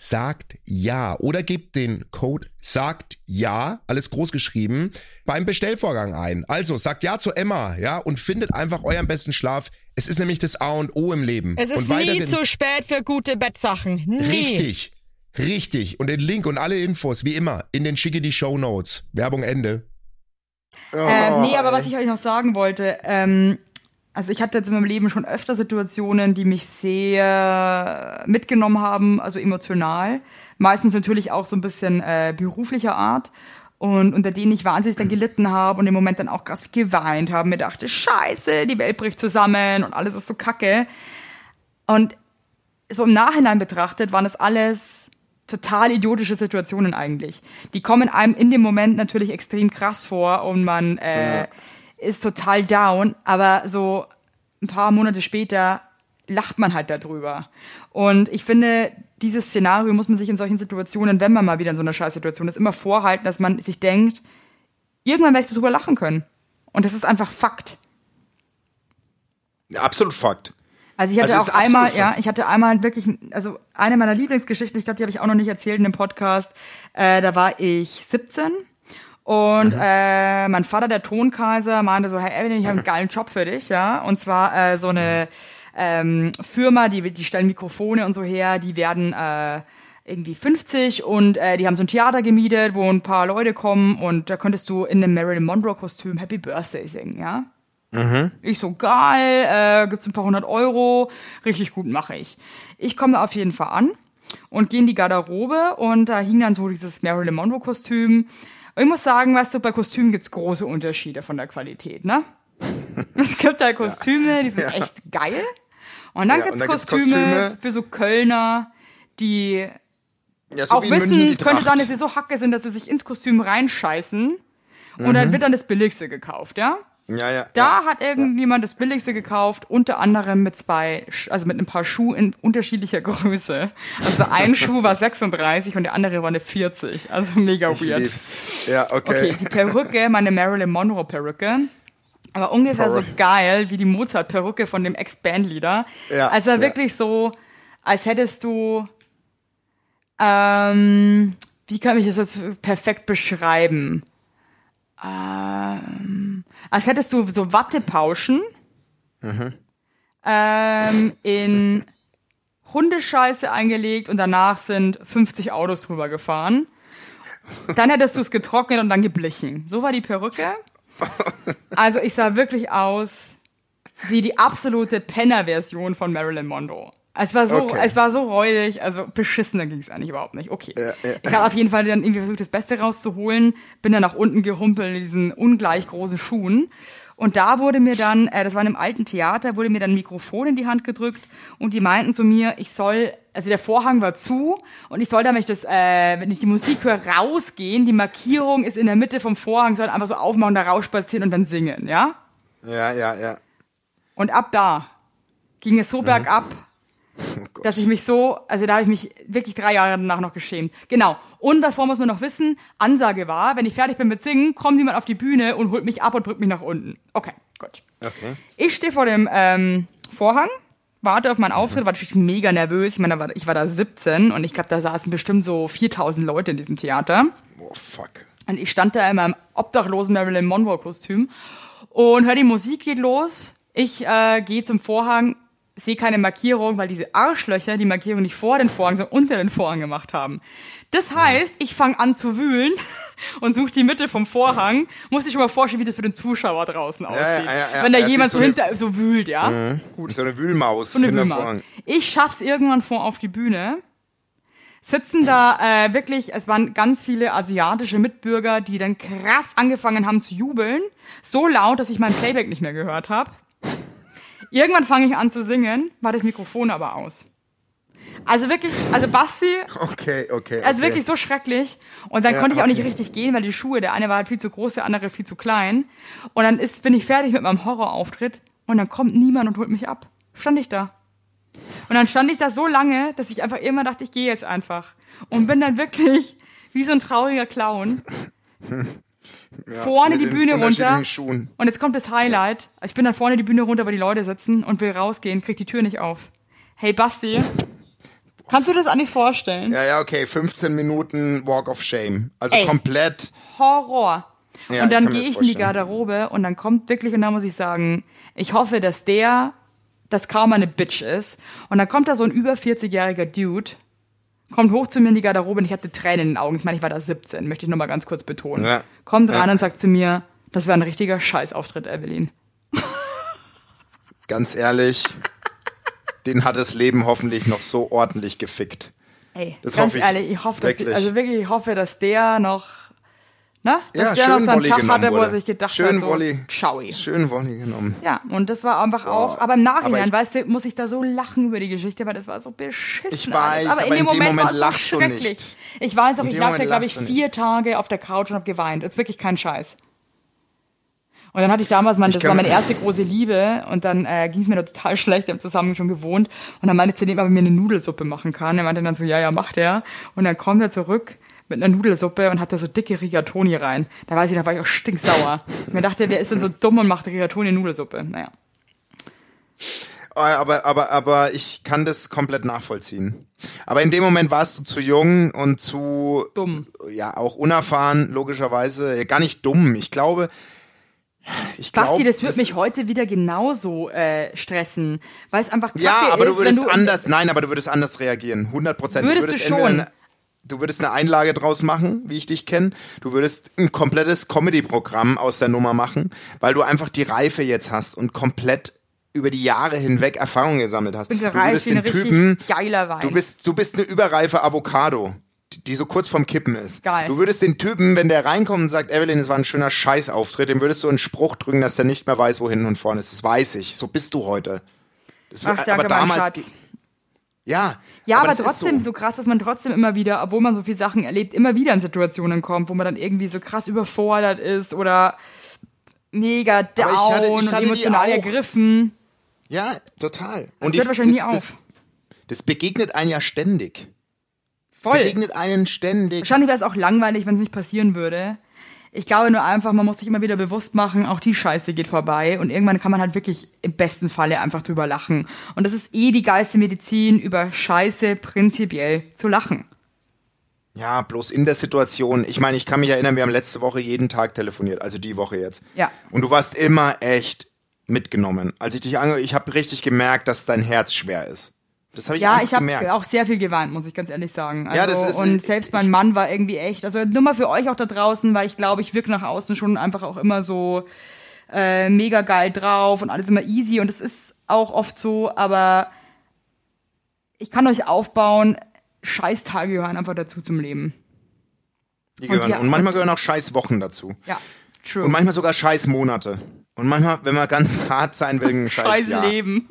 Speaker 5: sagt ja oder gebt den Code sagt ja, alles groß geschrieben, beim Bestellvorgang ein. Also sagt ja zu Emma, ja, und findet einfach euren besten Schlaf. Es ist nämlich das A und O im Leben.
Speaker 4: Es ist
Speaker 5: und
Speaker 4: nie zu spät für gute Bettsachen. Nie.
Speaker 5: Richtig. Richtig. Und den Link und alle Infos, wie immer, in den schicke die Show Notes. Werbung Ende.
Speaker 2: ähm, nee, aber was ich euch noch sagen wollte, ähm, also ich hatte jetzt in meinem Leben schon öfter Situationen, die mich sehr mitgenommen haben, also emotional. Meistens natürlich auch so ein bisschen äh, beruflicher Art. und unter denen ich wahnsinnig dann gelitten habe und im Moment dann auch krass geweint habe, mir dachte, scheiße, die Welt bricht zusammen und alles ist so kacke. Und so im Nachhinein betrachtet waren das alles total idiotische Situationen eigentlich. Die kommen einem in dem Moment natürlich extrem krass vor und man äh, ist total down, aber so ein paar Monate später lacht man halt darüber. Und ich finde, dieses Szenario muss man sich in solchen Situationen, wenn man mal wieder in so einer Scheißsituation ist, immer vorhalten, dass man sich denkt, irgendwann werde ich darüber lachen können. Und das ist einfach Fakt.
Speaker 3: Ja, absolut Fakt.
Speaker 2: Also ich hatte
Speaker 3: Also
Speaker 2: auch einmal, ja, ich hatte einmal wirklich, also eine meiner Lieblingsgeschichten, ich glaube, die habe ich auch noch nicht erzählt in dem Podcast. Äh, da war ich 17 und
Speaker 3: Mhm.
Speaker 2: äh, mein Vater, der Tonkaiser, meinte so, hey Evelyn, ich habe einen geilen Job für dich, ja. Und zwar äh, so eine ähm, Firma, die, die stellen Mikrofone und so her, die werden äh, irgendwie 50 und äh, die haben so ein Theater gemietet, wo ein paar Leute kommen und da könntest du in einem Marilyn Monroe Kostüm Happy Birthday singen, ja. Ich so, geil, äh, gibt's ein paar hundert Euro, richtig gut mache ich. Ich komme da auf jeden Fall an und gehe in die Garderobe und da hing dann so dieses Marilyn Monroe Kostüm. Und ich muss sagen, weißt du, bei Kostümen gibt's große Unterschiede von der Qualität, ne? Es gibt da Kostüme, die sind echt geil. Und dann
Speaker 3: Ja,
Speaker 2: gibt's
Speaker 3: und dann gibt's
Speaker 2: Kostüme
Speaker 3: Kostüme-
Speaker 2: für so Kölner, die
Speaker 3: Ja, so
Speaker 2: auch wissen,
Speaker 3: München
Speaker 2: könnte sein, dass sie so hacke sind, dass sie sich ins Kostüm reinscheißen und dann wird dann das Billigste gekauft, ja?
Speaker 3: Ja, ja.
Speaker 2: Da
Speaker 3: ja.
Speaker 2: hat irgendjemand das Billigste gekauft, unter anderem mit zwei, also mit ein paar Schuh in unterschiedlicher Größe. Also der ein Schuh war 36 und der andere war eine 40. Also mega
Speaker 3: Ich
Speaker 2: weird.
Speaker 3: lieb's. Ja, okay.
Speaker 2: Okay, die Perücke, meine Marilyn Monroe Perücke, war ungefähr so
Speaker 3: Perücke.
Speaker 2: geil wie die Mozart-Perücke von dem Ex-Bandleader.
Speaker 3: Ja,
Speaker 2: also
Speaker 3: ja.
Speaker 2: wirklich so, als hättest du, ähm, wie kann ich das jetzt perfekt beschreiben? Ähm, als hättest du so Wattepauschen ähm, in Hundescheiße eingelegt und danach sind 50 Autos drüber gefahren. Dann hättest du es getrocknet und dann geblichen. So war die Perücke. Also ich sah wirklich aus wie die absolute Penner-Version von Marilyn Monroe. Es war so,
Speaker 3: Okay.
Speaker 2: es war so räudig, also beschissener ging es eigentlich überhaupt nicht. Okay.
Speaker 3: ja.
Speaker 2: Ich habe auf jeden Fall dann irgendwie versucht, das Beste rauszuholen, bin dann nach unten gehumpelt in diesen ungleich großen Schuhen. Und da wurde mir dann, äh, das war in einem alten Theater, wurde mir dann ein Mikrofon in die Hand gedrückt und die meinten zu mir, ich soll, also der Vorhang war zu und ich soll, damit ich das, äh, wenn ich die Musik höre, rausgehen. Die Markierung ist in der Mitte vom Vorhang, soll einfach so aufmachen, da rausspazieren und dann singen, ja?
Speaker 3: Ja, ja, ja.
Speaker 2: Und ab da ging es so bergab,
Speaker 3: Oh
Speaker 2: dass ich mich so, also da habe ich mich wirklich drei Jahre danach noch geschämt. Genau. Und davor muss man noch wissen, Ansage war, wenn ich fertig bin mit Singen, kommt jemand auf die Bühne und holt mich ab und drückt mich nach unten. Okay, gut.
Speaker 3: Okay.
Speaker 2: Ich stehe vor dem ähm, Vorhang, warte auf meinen Auftritt, war natürlich mega nervös. Ich meine, da war, ich war da 17 und ich glaube, da saßen bestimmt so 4000 Leute in diesem Theater.
Speaker 3: Oh, fuck.
Speaker 2: Und ich stand da in meinem obdachlosen Marilyn Monroe-Kostüm und höre, die Musik geht los. Ich äh, gehe zum Vorhang, sehe keine Markierung, weil diese Arschlöcher die Markierung nicht vor den Vorhang, sondern unter den Vorhang gemacht haben. Das heißt, ich fange an zu wühlen und suche die Mitte vom Vorhang. Muss ich schon mal vorstellen, wie das für den Zuschauer draußen aussieht.
Speaker 3: ja, ja, ja.
Speaker 2: Wenn da jemand so hinter so wühlt, ja.
Speaker 3: So eine Wühlmaus.
Speaker 2: So eine Wühlmaus.
Speaker 3: Vorhang.
Speaker 2: Ich schaff's irgendwann vor auf die Bühne. Sitzen da äh, wirklich, es waren ganz viele asiatische Mitbürger, die dann krass angefangen haben zu jubeln. So laut, dass ich mein Playback nicht mehr gehört habe. Irgendwann fange ich an zu singen, war das Mikrofon aber aus. Also wirklich, also Basti,
Speaker 3: Okay, okay.
Speaker 2: also
Speaker 3: okay.
Speaker 2: wirklich so schrecklich. Und dann
Speaker 3: Ja,
Speaker 2: konnte ich auch nicht
Speaker 3: okay.
Speaker 2: richtig gehen, weil die Schuhe, der eine war halt viel zu groß, der andere viel zu klein. Und dann ist, bin ich fertig mit meinem Horrorauftritt und dann kommt niemand und holt mich ab. Stand ich da. Und dann stand ich da so lange, dass ich einfach immer dachte, ich gehe jetzt einfach. Und bin dann wirklich wie so ein trauriger Clown vorne
Speaker 3: mit
Speaker 2: die Bühne runter.
Speaker 3: Schuhen.
Speaker 2: Und jetzt kommt das Highlight. Ich bin dann vorne die Bühne runter, wo die Leute sitzen und will rausgehen, krieg die Tür nicht auf. Hey Basti, kannst du das eigentlich vorstellen?
Speaker 3: Ja, ja, okay. 15 Minuten Walk of Shame. Also
Speaker 2: Ey.
Speaker 3: komplett.
Speaker 2: Horror.
Speaker 3: Ja,
Speaker 2: und dann gehe
Speaker 3: das
Speaker 2: ich in die. Garderobe und dann kommt wirklich, und da muss ich sagen, ich hoffe, dass der, dass kaum eine Bitch ist. Und dann kommt da so ein über 40-jähriger Dude, kommt hoch zu mir in die Garderobe und ich hatte Tränen in den Augen. Ich meine, ich war da 17, möchte ich nochmal ganz kurz betonen.
Speaker 3: Ja.
Speaker 2: Kommt rein
Speaker 3: Ja.
Speaker 2: und sagt zu mir, das war ein richtiger Scheißauftritt, Evelyn.
Speaker 3: Ganz ehrlich, den hat das Leben hoffentlich noch so ordentlich gefickt.
Speaker 2: Ey,
Speaker 3: Das
Speaker 2: ganz
Speaker 3: hoffe ich
Speaker 2: ehrlich, ich hoffe, dass,
Speaker 3: wirklich.
Speaker 2: also wirklich, ich hoffe, dass der noch Ne? Dass
Speaker 3: Ja,
Speaker 2: der noch so einen
Speaker 3: Wolli
Speaker 2: Tag hatte, wo er sich gedacht
Speaker 3: Schön
Speaker 2: hat, so,
Speaker 3: Wolli.
Speaker 2: Schaui.
Speaker 3: Schön Wolli genommen.
Speaker 2: Ja, und das war einfach auch, aber im Nachhinein,
Speaker 3: aber ich-
Speaker 2: weißt du, muss ich da so lachen über die Geschichte, weil das war so beschissen.
Speaker 3: Ich weiß,
Speaker 2: aber, in
Speaker 3: aber
Speaker 2: dem
Speaker 3: in dem
Speaker 2: Moment,
Speaker 3: Moment
Speaker 2: war es
Speaker 3: lachst
Speaker 2: so schrecklich.
Speaker 3: nicht.
Speaker 2: Ich weiß auch,
Speaker 3: In
Speaker 2: ich lag da, glaube ich, vier Tage auf der Couch und habe geweint. Das ist wirklich kein Scheiß. Und dann hatte ich damals, mein,
Speaker 3: Ich
Speaker 2: das war meine erste große Liebe und dann äh, ging es mir da total schlecht, wir haben zusammen schon gewohnt und dann meinte zu dem, ob er mir eine Nudelsuppe machen kann. Er meinte dann so, ja, ja, macht er. Und dann kommt er zurück mit einer Nudelsuppe und hat da so dicke Rigatoni rein. Da weiß ich, da war ich auch stinksauer. Und mir dachte, wer ist denn so dumm und macht Rigatoni Nudelsuppe? Naja.
Speaker 3: Äh, Aber, aber, aber ich kann das komplett nachvollziehen. Aber in dem Moment warst du zu jung und zu
Speaker 2: Dumm.
Speaker 3: ja auch unerfahren, logischerweise. Ja, Gar nicht dumm. Ich glaube, ich glaube,
Speaker 2: Basti, das wird mich heute wieder genauso äh, stressen, weil es einfach kacke
Speaker 3: Ja, aber
Speaker 2: ist,
Speaker 3: du würdest
Speaker 2: du
Speaker 3: anders, nein, aber du würdest anders reagieren. 100 Prozent.
Speaker 2: Würdest du
Speaker 3: entweder
Speaker 2: schon?
Speaker 3: Du würdest eine Einlage draus machen, wie ich dich kenne. Du würdest ein komplettes Comedy-Programm aus der Nummer machen, weil du einfach die Reife jetzt hast und komplett über die Jahre hinweg Erfahrung gesammelt hast.
Speaker 2: bin
Speaker 3: du
Speaker 2: gereift wie ein
Speaker 3: den Typen,
Speaker 2: geiler Wein.
Speaker 3: du bist, du bist eine überreife Avocado. die- so kurz vorm Kippen ist.
Speaker 2: Geil.
Speaker 3: Du würdest den Typen, wenn der reinkommt und sagt, Evelyn, es war ein schöner Scheißauftritt, dem würdest du einen Spruch drücken, dass der nicht mehr weiß, wo hinten und vorne ist. Das weiß ich. So bist du heute. Das
Speaker 2: Ach,
Speaker 3: wird-
Speaker 2: danke, mein Schatz.
Speaker 3: Ja.
Speaker 2: Ja, aber,
Speaker 3: das ist
Speaker 2: trotzdem
Speaker 3: so.
Speaker 2: so. krass, dass man trotzdem immer wieder, obwohl man so viele Sachen erlebt, immer wieder in Situationen kommt, wo man dann irgendwie so krass überfordert ist oder mega down
Speaker 3: ich hatte- ich
Speaker 2: und
Speaker 3: hatte die
Speaker 2: emotional ergriffen.
Speaker 3: Ja, total.
Speaker 2: Das
Speaker 3: Und
Speaker 2: hört
Speaker 3: ich-
Speaker 2: wahrscheinlich nie
Speaker 3: das,
Speaker 2: auf.
Speaker 3: Das, das begegnet einen ja ständig.
Speaker 2: Voll.
Speaker 3: Begegnet einen ständig.
Speaker 2: Wahrscheinlich wäre es auch langweilig, wenn es nicht passieren würde. Ich glaube nur einfach, man muss sich immer wieder bewusst machen, auch die Scheiße geht vorbei und irgendwann kann man halt wirklich im besten Falle einfach drüber lachen. Und das ist eh die geilste Medizin, über Scheiße prinzipiell zu lachen.
Speaker 3: Ja, bloß in der Situation. Ich meine, ich kann mich erinnern, wir haben letzte Woche jeden Tag telefoniert, also die Woche jetzt.
Speaker 2: Ja.
Speaker 3: Und du warst immer echt mitgenommen. Als ich dich ange, ich habe richtig gemerkt, dass dein Herz schwer ist. Das habe ich
Speaker 2: Ja, ich habe auch sehr viel geweint, muss ich ganz ehrlich sagen. Also,
Speaker 3: Ja, das ist-
Speaker 2: und
Speaker 3: ich-
Speaker 2: selbst mein Mann war irgendwie echt, also nur mal für euch auch da draußen, weil ich glaube, ich wirke nach außen schon einfach auch immer so äh, mega geil drauf und alles immer easy und es ist auch oft so, aber ich kann euch aufbauen, Scheißtage gehören einfach dazu zum Leben.
Speaker 3: Die gehören.
Speaker 2: und
Speaker 3: Und,
Speaker 2: ja-
Speaker 3: manchmal gehören auch scheiß Wochen dazu.
Speaker 2: Ja, true.
Speaker 3: Und manchmal sogar scheiß Monate. Und manchmal, wenn man ganz hart sein will, ein scheiß,
Speaker 2: Scheiß
Speaker 3: Jahr.
Speaker 2: Leben.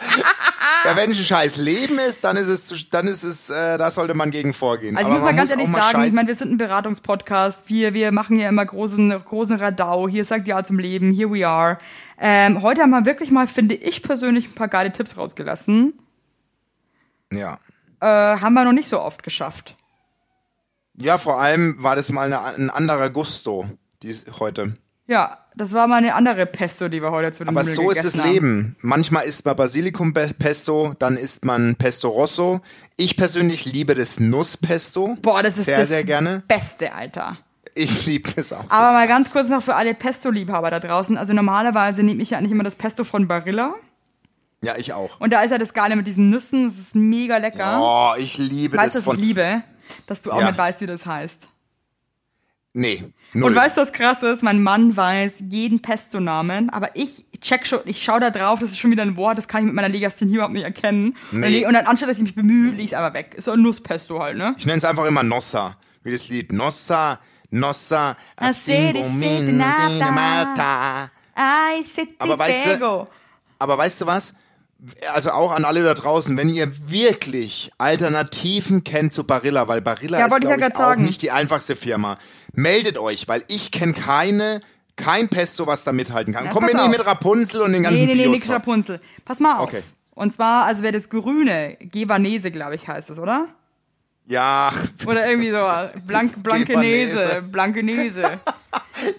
Speaker 3: Ja, wenn es ein scheiß Leben ist, dann ist es, dann ist es, äh, da sollte man gegen vorgehen.
Speaker 2: Also ich muss mal
Speaker 3: man
Speaker 2: ganz ehrlich
Speaker 3: mal
Speaker 2: sagen, ich meine, wir sind ein Beratungspodcast, wir, wir machen ja immer großen, großen Radau, hier sagt Ja zum Leben, here we are. Ähm, heute haben wir wirklich mal, finde ich persönlich, ein paar geile Tipps rausgelassen.
Speaker 3: ja.
Speaker 2: Äh, haben wir noch nicht so oft geschafft.
Speaker 3: Ja, vor allem war das mal eine, ein anderer Gusto, dies, heute.
Speaker 2: Ja, das war mal eine andere Pesto, die wir heute zu den
Speaker 3: Aber
Speaker 2: Nudeln
Speaker 3: so ist das
Speaker 2: haben.
Speaker 3: Leben. Manchmal isst man Basilikum-Pesto, dann isst man Pesto Rosso. Ich persönlich liebe das Nusspesto.
Speaker 2: Boah, das ist
Speaker 3: sehr,
Speaker 2: das
Speaker 3: sehr gerne.
Speaker 2: Beste, Alter.
Speaker 3: Ich liebe das auch. So.
Speaker 2: Aber mal ganz kurz noch für alle Pesto-Liebhaber da draußen. Also normalerweise nehme ich ja eigentlich immer das Pesto von Barilla.
Speaker 3: Ja, ich auch.
Speaker 2: Und da ist ja das Geile mit diesen Nüssen. Das ist mega lecker.
Speaker 3: Oh, ich liebe
Speaker 2: weißt du,
Speaker 3: das
Speaker 2: was
Speaker 3: von.
Speaker 2: ich liebe? Dass du auch
Speaker 3: Ja.
Speaker 2: nicht weißt, wie das heißt.
Speaker 3: Nee, null.
Speaker 2: Und weißt du, was krass ist? Mein Mann weiß jeden Pesto-Namen, aber ich check schon, ich schaue da drauf, das ist schon wieder ein Wort, das kann ich mit meiner Legasthenie überhaupt nicht erkennen. Und,
Speaker 3: Nee.
Speaker 2: dann- und dann anstatt, dass ich mich bemühe, leg ich einfach weg. Ist so ein Nusspesto halt, ne?
Speaker 3: ich nenne es einfach immer Nossa, wie das Lied. Nossa, Nossa. Mata. Aber weißt du-. Aber weißt du was? Also auch an alle da draußen, wenn ihr wirklich Alternativen kennt zu Barilla, weil Barilla
Speaker 2: Ja,
Speaker 3: ist
Speaker 2: ich ja
Speaker 3: ich, auch
Speaker 2: sagen.
Speaker 3: nicht die einfachste Firma, meldet euch, weil ich kenne keine, kein Pesto, was da mithalten kann.
Speaker 2: Ja,
Speaker 3: Komm mir nicht mit Rapunzel und den ganzen
Speaker 2: Nee, nee, nee, nix Rapunzel. Pass mal auf.
Speaker 3: Okay.
Speaker 2: Und zwar, also wäre das grüne, Gevanese, glaube ich, heißt es, oder?
Speaker 3: Ja,
Speaker 2: Oder irgendwie so, blank, Blankenese. Blankenese.
Speaker 3: damit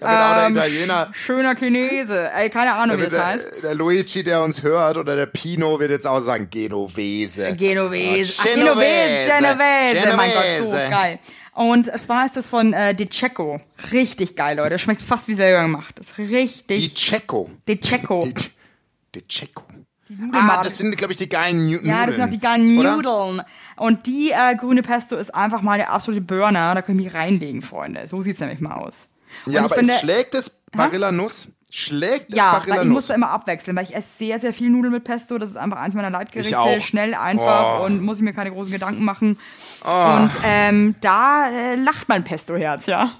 Speaker 3: auch der
Speaker 2: Ähm,
Speaker 3: Italiener.
Speaker 2: sch- Schöner Chinese. Ey, keine Ahnung, wie das
Speaker 3: Der,
Speaker 2: heißt.
Speaker 3: der Luigi, der uns hört, oder der Pino wird jetzt auch sagen, Genovese.
Speaker 2: Genovese. Ach,
Speaker 3: Ja,
Speaker 2: Genovese, Genovese. Mein Gott, so
Speaker 3: Genovese.
Speaker 2: geil. Und zwar ist das von äh, De Cecco. Richtig geil, Leute. Schmeckt fast wie selber gemacht. Das ist richtig.
Speaker 3: Checo.
Speaker 2: De Cecco.
Speaker 3: Die, die Checo. Ah, das sind, glaube ich, die geilen Nu- Nudeln.
Speaker 2: Ja, das sind auch die geilen
Speaker 3: oder?
Speaker 2: Nudeln. Und die äh, grüne Pesto ist einfach mal der absolute Burner. Da ihr mich reinlegen, Freunde. So sieht's nämlich mal aus. Und
Speaker 3: Ja, aber
Speaker 2: finde,
Speaker 3: es schlägt das Barilla Nuss? Schlägt das
Speaker 2: ja,
Speaker 3: Barilla
Speaker 2: weil ich muss da immer abwechseln, weil ich esse sehr, sehr viel Nudeln mit Pesto. Das ist einfach eins meiner Leibgerichte.
Speaker 3: Ich auch.
Speaker 2: Schnell, einfach
Speaker 3: Oh.
Speaker 2: und muss ich mir keine großen Gedanken machen. Und ähm, da äh, lacht mein Pesto-Herz, ja.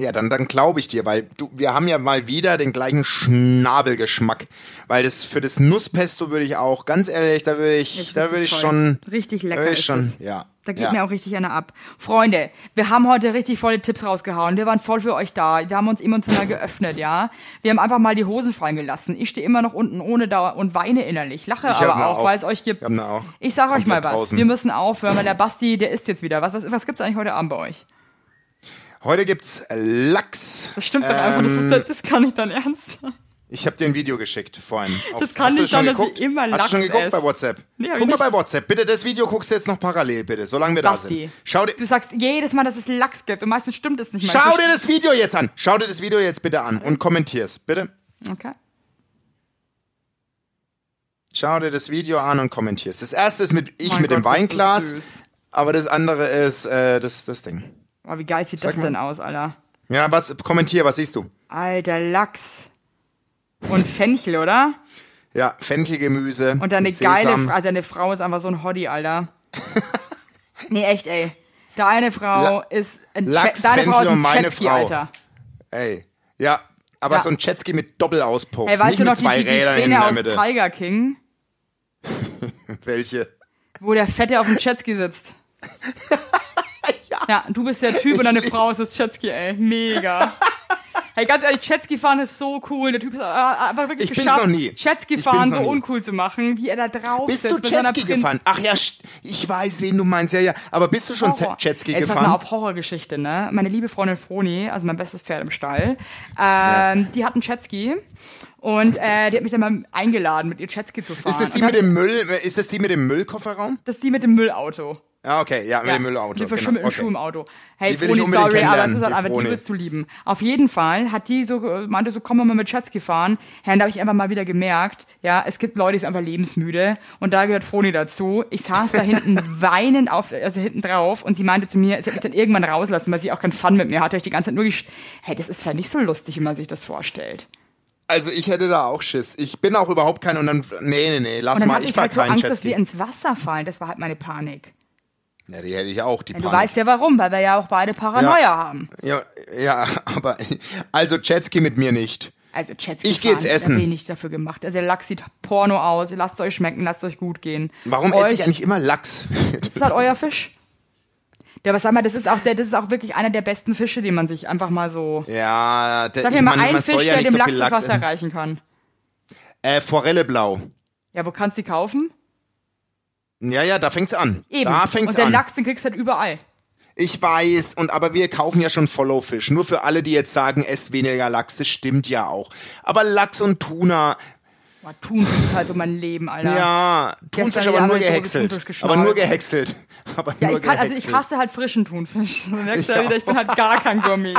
Speaker 3: Ja, dann, dann glaube ich dir, weil du, wir haben ja mal wieder den gleichen Schnabelgeschmack. Weil das für das Nusspesto würde ich auch, ganz ehrlich, da würde ich,
Speaker 2: Ist
Speaker 3: da würde ich
Speaker 2: toll.
Speaker 3: schon.
Speaker 2: Richtig lecker ist
Speaker 3: schon,
Speaker 2: es.
Speaker 3: ja.
Speaker 2: Da geht
Speaker 3: ja.
Speaker 2: mir auch richtig einer ab. Freunde, wir haben heute richtig volle Tipps rausgehauen. Wir waren voll für euch da. Wir haben uns emotional geöffnet, ja. Wir haben einfach mal die Hosen fallen gelassen. Ich stehe immer noch unten ohne Dauer und weine innerlich. Lache
Speaker 3: Ich
Speaker 2: aber
Speaker 3: ne
Speaker 2: auch,
Speaker 3: auch.
Speaker 2: weil es euch gibt.
Speaker 3: Ich ne.
Speaker 2: Ich sag euch mal was.
Speaker 3: draußen.
Speaker 2: Wir müssen aufhören, weil der Basti, der isst jetzt wieder. Was, was, was gibt's eigentlich heute Abend bei euch?
Speaker 3: Heute gibt's Lachs.
Speaker 2: Das stimmt doch einfach. Das,
Speaker 3: Ähm,
Speaker 2: ist, das kann nicht dein Ernst sein.
Speaker 3: Ich habe dir ein Video geschickt vorhin. Auf,
Speaker 2: Das kann nicht sein, dass ihr immer
Speaker 3: Hast du schon
Speaker 2: Lachs
Speaker 3: geguckt
Speaker 2: esst.
Speaker 3: bei WhatsApp?
Speaker 2: Nee,
Speaker 3: Guck
Speaker 2: ich
Speaker 3: mal bei. WhatsApp. Bitte, das Video guckst du jetzt noch parallel, bitte, solange wir da
Speaker 2: Basti.
Speaker 3: sind. Schau dir,
Speaker 2: Du sagst jedes Mal, dass es Lachs gibt und meistens stimmt es nicht mal.
Speaker 3: schau dir das Video jetzt an. Schau dir das Video jetzt bitte an und kommentier's, bitte.
Speaker 2: Okay.
Speaker 3: Schau dir das Video an und kommentier's. Das erste ist mit ich
Speaker 2: Mein
Speaker 3: mit dem
Speaker 2: Gott, du
Speaker 3: Weinglas, aber das andere ist äh, das, das Ding.
Speaker 2: Oh, wie geil sieht das
Speaker 3: mal.
Speaker 2: denn aus, Alter?
Speaker 3: Ja, was, kommentier, was siehst du?
Speaker 2: Alter Lachs. Und Fenchel, oder?
Speaker 3: Ja, Fenchelgemüse.
Speaker 2: Und deine geile
Speaker 3: Sesam.
Speaker 2: Frau, also deine Frau ist einfach so ein Hottie, Alter. nee, echt, ey. Deine Frau
Speaker 3: La-
Speaker 2: ist ein
Speaker 3: Lachs,
Speaker 2: deine Frau ist
Speaker 3: Fenchel und
Speaker 2: ein
Speaker 3: meine
Speaker 2: Jetski,
Speaker 3: Frau.
Speaker 2: Alter.
Speaker 3: Ey, ja, aber
Speaker 2: Ja.
Speaker 3: so ein Jetski mit Doppelauspuff.
Speaker 2: Hey, weißt
Speaker 3: nicht
Speaker 2: du noch die, die, die Szene aus
Speaker 3: Mitte.
Speaker 2: Tiger King,
Speaker 3: Welche?
Speaker 2: wo der Fette auf dem Jetski sitzt? ja. du bist der Typ und deine Frau ist das Jetski, ey. Mega. Hey, ganz ehrlich, Jetski fahren ist so cool. Der Typ ist äh, einfach wirklich
Speaker 3: Ich
Speaker 2: geschafft. Jetski fahren so
Speaker 3: nie.
Speaker 2: uncool zu machen, wie er da drauf
Speaker 3: Bist
Speaker 2: sitzt
Speaker 3: du Jetski gefahren? Ach ja, ich weiß, wen du meinst. Ja, ja. Aber bist du schon. Jetski
Speaker 2: Jetzt pass
Speaker 3: gefahren?
Speaker 2: mal auf Horrorgeschichte, ne? Meine liebe Freundin Froni, also mein bestes Pferd im Stall, ähm, die hat einen Jetski und äh, die hat mich dann mal eingeladen, mit ihr Jetski zu fahren.
Speaker 3: Ist das die mit dem Müll? Ist das die mit dem Müllkofferraum?
Speaker 2: Das ist die mit dem Müllauto.
Speaker 3: Ja, okay, ja, mit
Speaker 2: Ja,
Speaker 3: dem Müllauto.
Speaker 2: Die
Speaker 3: genau.
Speaker 2: verschimmelten
Speaker 3: okay.
Speaker 2: Schuhe im Auto. Hey, Froni, sorry, aber es ist halt einfach, die willst du lieben. Auf jeden Fall hat die so, meinte so, komm mal mit Jetski fahren. Ja, und da habe ich einfach mal wieder gemerkt, ja, es gibt Leute, die sind einfach lebensmüde und da gehört Froni dazu. Ich saß da hinten weinend auf, also hinten drauf und sie meinte zu mir, sie hat mich dann irgendwann rauslassen, weil sie auch keinen Fun mit mir hatte. Ich die ganze Zeit nur gesch hey, das ist vielleicht nicht so lustig, wie man sich das vorstellt.
Speaker 3: Also ich hätte da auch Schiss. Ich bin auch überhaupt kein und dann nee, nee, nee, lass
Speaker 2: Und dann
Speaker 3: mal, ich
Speaker 2: ich
Speaker 3: fahr
Speaker 2: halt so
Speaker 3: keinen
Speaker 2: Angst, dass wir
Speaker 3: Jetski.
Speaker 2: ins Wasser fallen. Das war halt meine Panik.
Speaker 3: Ja, die hätte ich auch, die
Speaker 2: Du
Speaker 3: Panik.
Speaker 2: weißt ja warum, weil wir ja auch beide Paranoia
Speaker 3: Ja.
Speaker 2: haben.
Speaker 3: Ja, ja, aber also Jetski mit mir nicht.
Speaker 2: Also Jetski
Speaker 3: Ich geh jetzt essen.
Speaker 2: Ich nicht dafür gemacht. Also der Lachs sieht Porno aus. Lasst es euch schmecken, lasst es euch gut gehen.
Speaker 3: Warum
Speaker 2: euch,
Speaker 3: esse ich eigentlich immer Lachs?
Speaker 2: Das ist halt euer Fisch. Ja, aber sag mal, das ist auch der, das ist auch wirklich einer der besten Fische, den man sich einfach mal so.
Speaker 3: ja, der,
Speaker 2: Sag
Speaker 3: ich
Speaker 2: mir mal einen Fisch,
Speaker 3: ja
Speaker 2: der dem
Speaker 3: so
Speaker 2: Lachs
Speaker 3: viel
Speaker 2: das
Speaker 3: Lachs
Speaker 2: Wasser
Speaker 3: essen.
Speaker 2: erreichen kann.
Speaker 3: Äh, Forelle blau.
Speaker 2: Ja, wo kannst du die kaufen?
Speaker 3: Ja, ja, da fängt's an.
Speaker 2: Eben.
Speaker 3: Da fängt's
Speaker 2: Und den
Speaker 3: an.
Speaker 2: Lachs, den kriegst du halt überall.
Speaker 3: Ich weiß, und aber wir kaufen ja schon Follow-Fisch. Nur für alle, die jetzt sagen, esst weniger Lachs, das stimmt ja auch. Aber Lachs und Tuna,
Speaker 2: Boah, Thunfisch ist halt so mein Leben, Alter.
Speaker 3: ja, Thunfisch aber nur
Speaker 2: arme Dose
Speaker 3: gehäckselt. Aber nur gehäckselt. Aber
Speaker 2: Ja,
Speaker 3: nur
Speaker 2: ich kann, also ich hasse halt frischen Thunfisch. Du merkst Ja. wieder, ich bin halt gar kein Gourmet.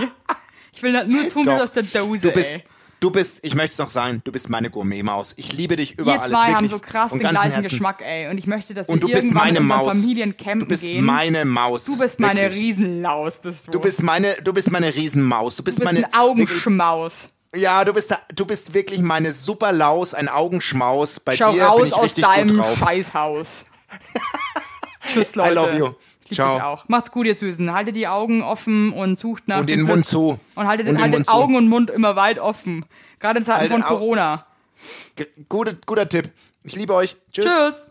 Speaker 2: Ich will halt nur Thunfisch
Speaker 3: Doch.
Speaker 2: aus der Dose,
Speaker 3: Du bist,
Speaker 2: ey.
Speaker 3: Du bist, ich möchte es noch sein, du bist meine Gourmet-Maus. Ich liebe dich über
Speaker 2: Wir
Speaker 3: alles.
Speaker 2: zwei haben so krass den gleichen
Speaker 3: Herzen.
Speaker 2: Geschmack, ey. Und ich möchte, dass
Speaker 3: Und
Speaker 2: wir irgendwann
Speaker 3: meine
Speaker 2: in unseren
Speaker 3: Maus.
Speaker 2: Familien campen
Speaker 3: Du bist
Speaker 2: gehen.
Speaker 3: meine Maus.
Speaker 2: du bist meine
Speaker 3: Wirklich.
Speaker 2: Riesenlaus, bist du.
Speaker 3: Du bist meine, du bist meine Riesenmaus. Du bist,
Speaker 2: Du bist
Speaker 3: meine
Speaker 2: ein Augenschmaus.
Speaker 3: Ja, du bist da, du bist wirklich meine Superlaus, ein Augenschmaus. Bei
Speaker 2: Schau
Speaker 3: dir bin
Speaker 2: raus
Speaker 3: ich
Speaker 2: aus deinem
Speaker 3: drauf.
Speaker 2: Scheißhaus. Tschüss, Leute.
Speaker 3: I love you.
Speaker 2: Ich lieb
Speaker 3: Ciao.
Speaker 2: dich auch. Macht's gut, ihr Süßen. Haltet die Augen offen und sucht nach
Speaker 3: Und
Speaker 2: dem
Speaker 3: den
Speaker 2: Glück.
Speaker 3: Mund zu.
Speaker 2: Und haltet,
Speaker 3: Und den
Speaker 2: haltet
Speaker 3: Mund zu.
Speaker 2: Augen und Mund immer weit offen. Gerade in Zeiten
Speaker 3: Haltet
Speaker 2: von Corona.
Speaker 3: G- Gute, guter Tipp. Ich liebe euch. Tschüss.
Speaker 2: Tschüss.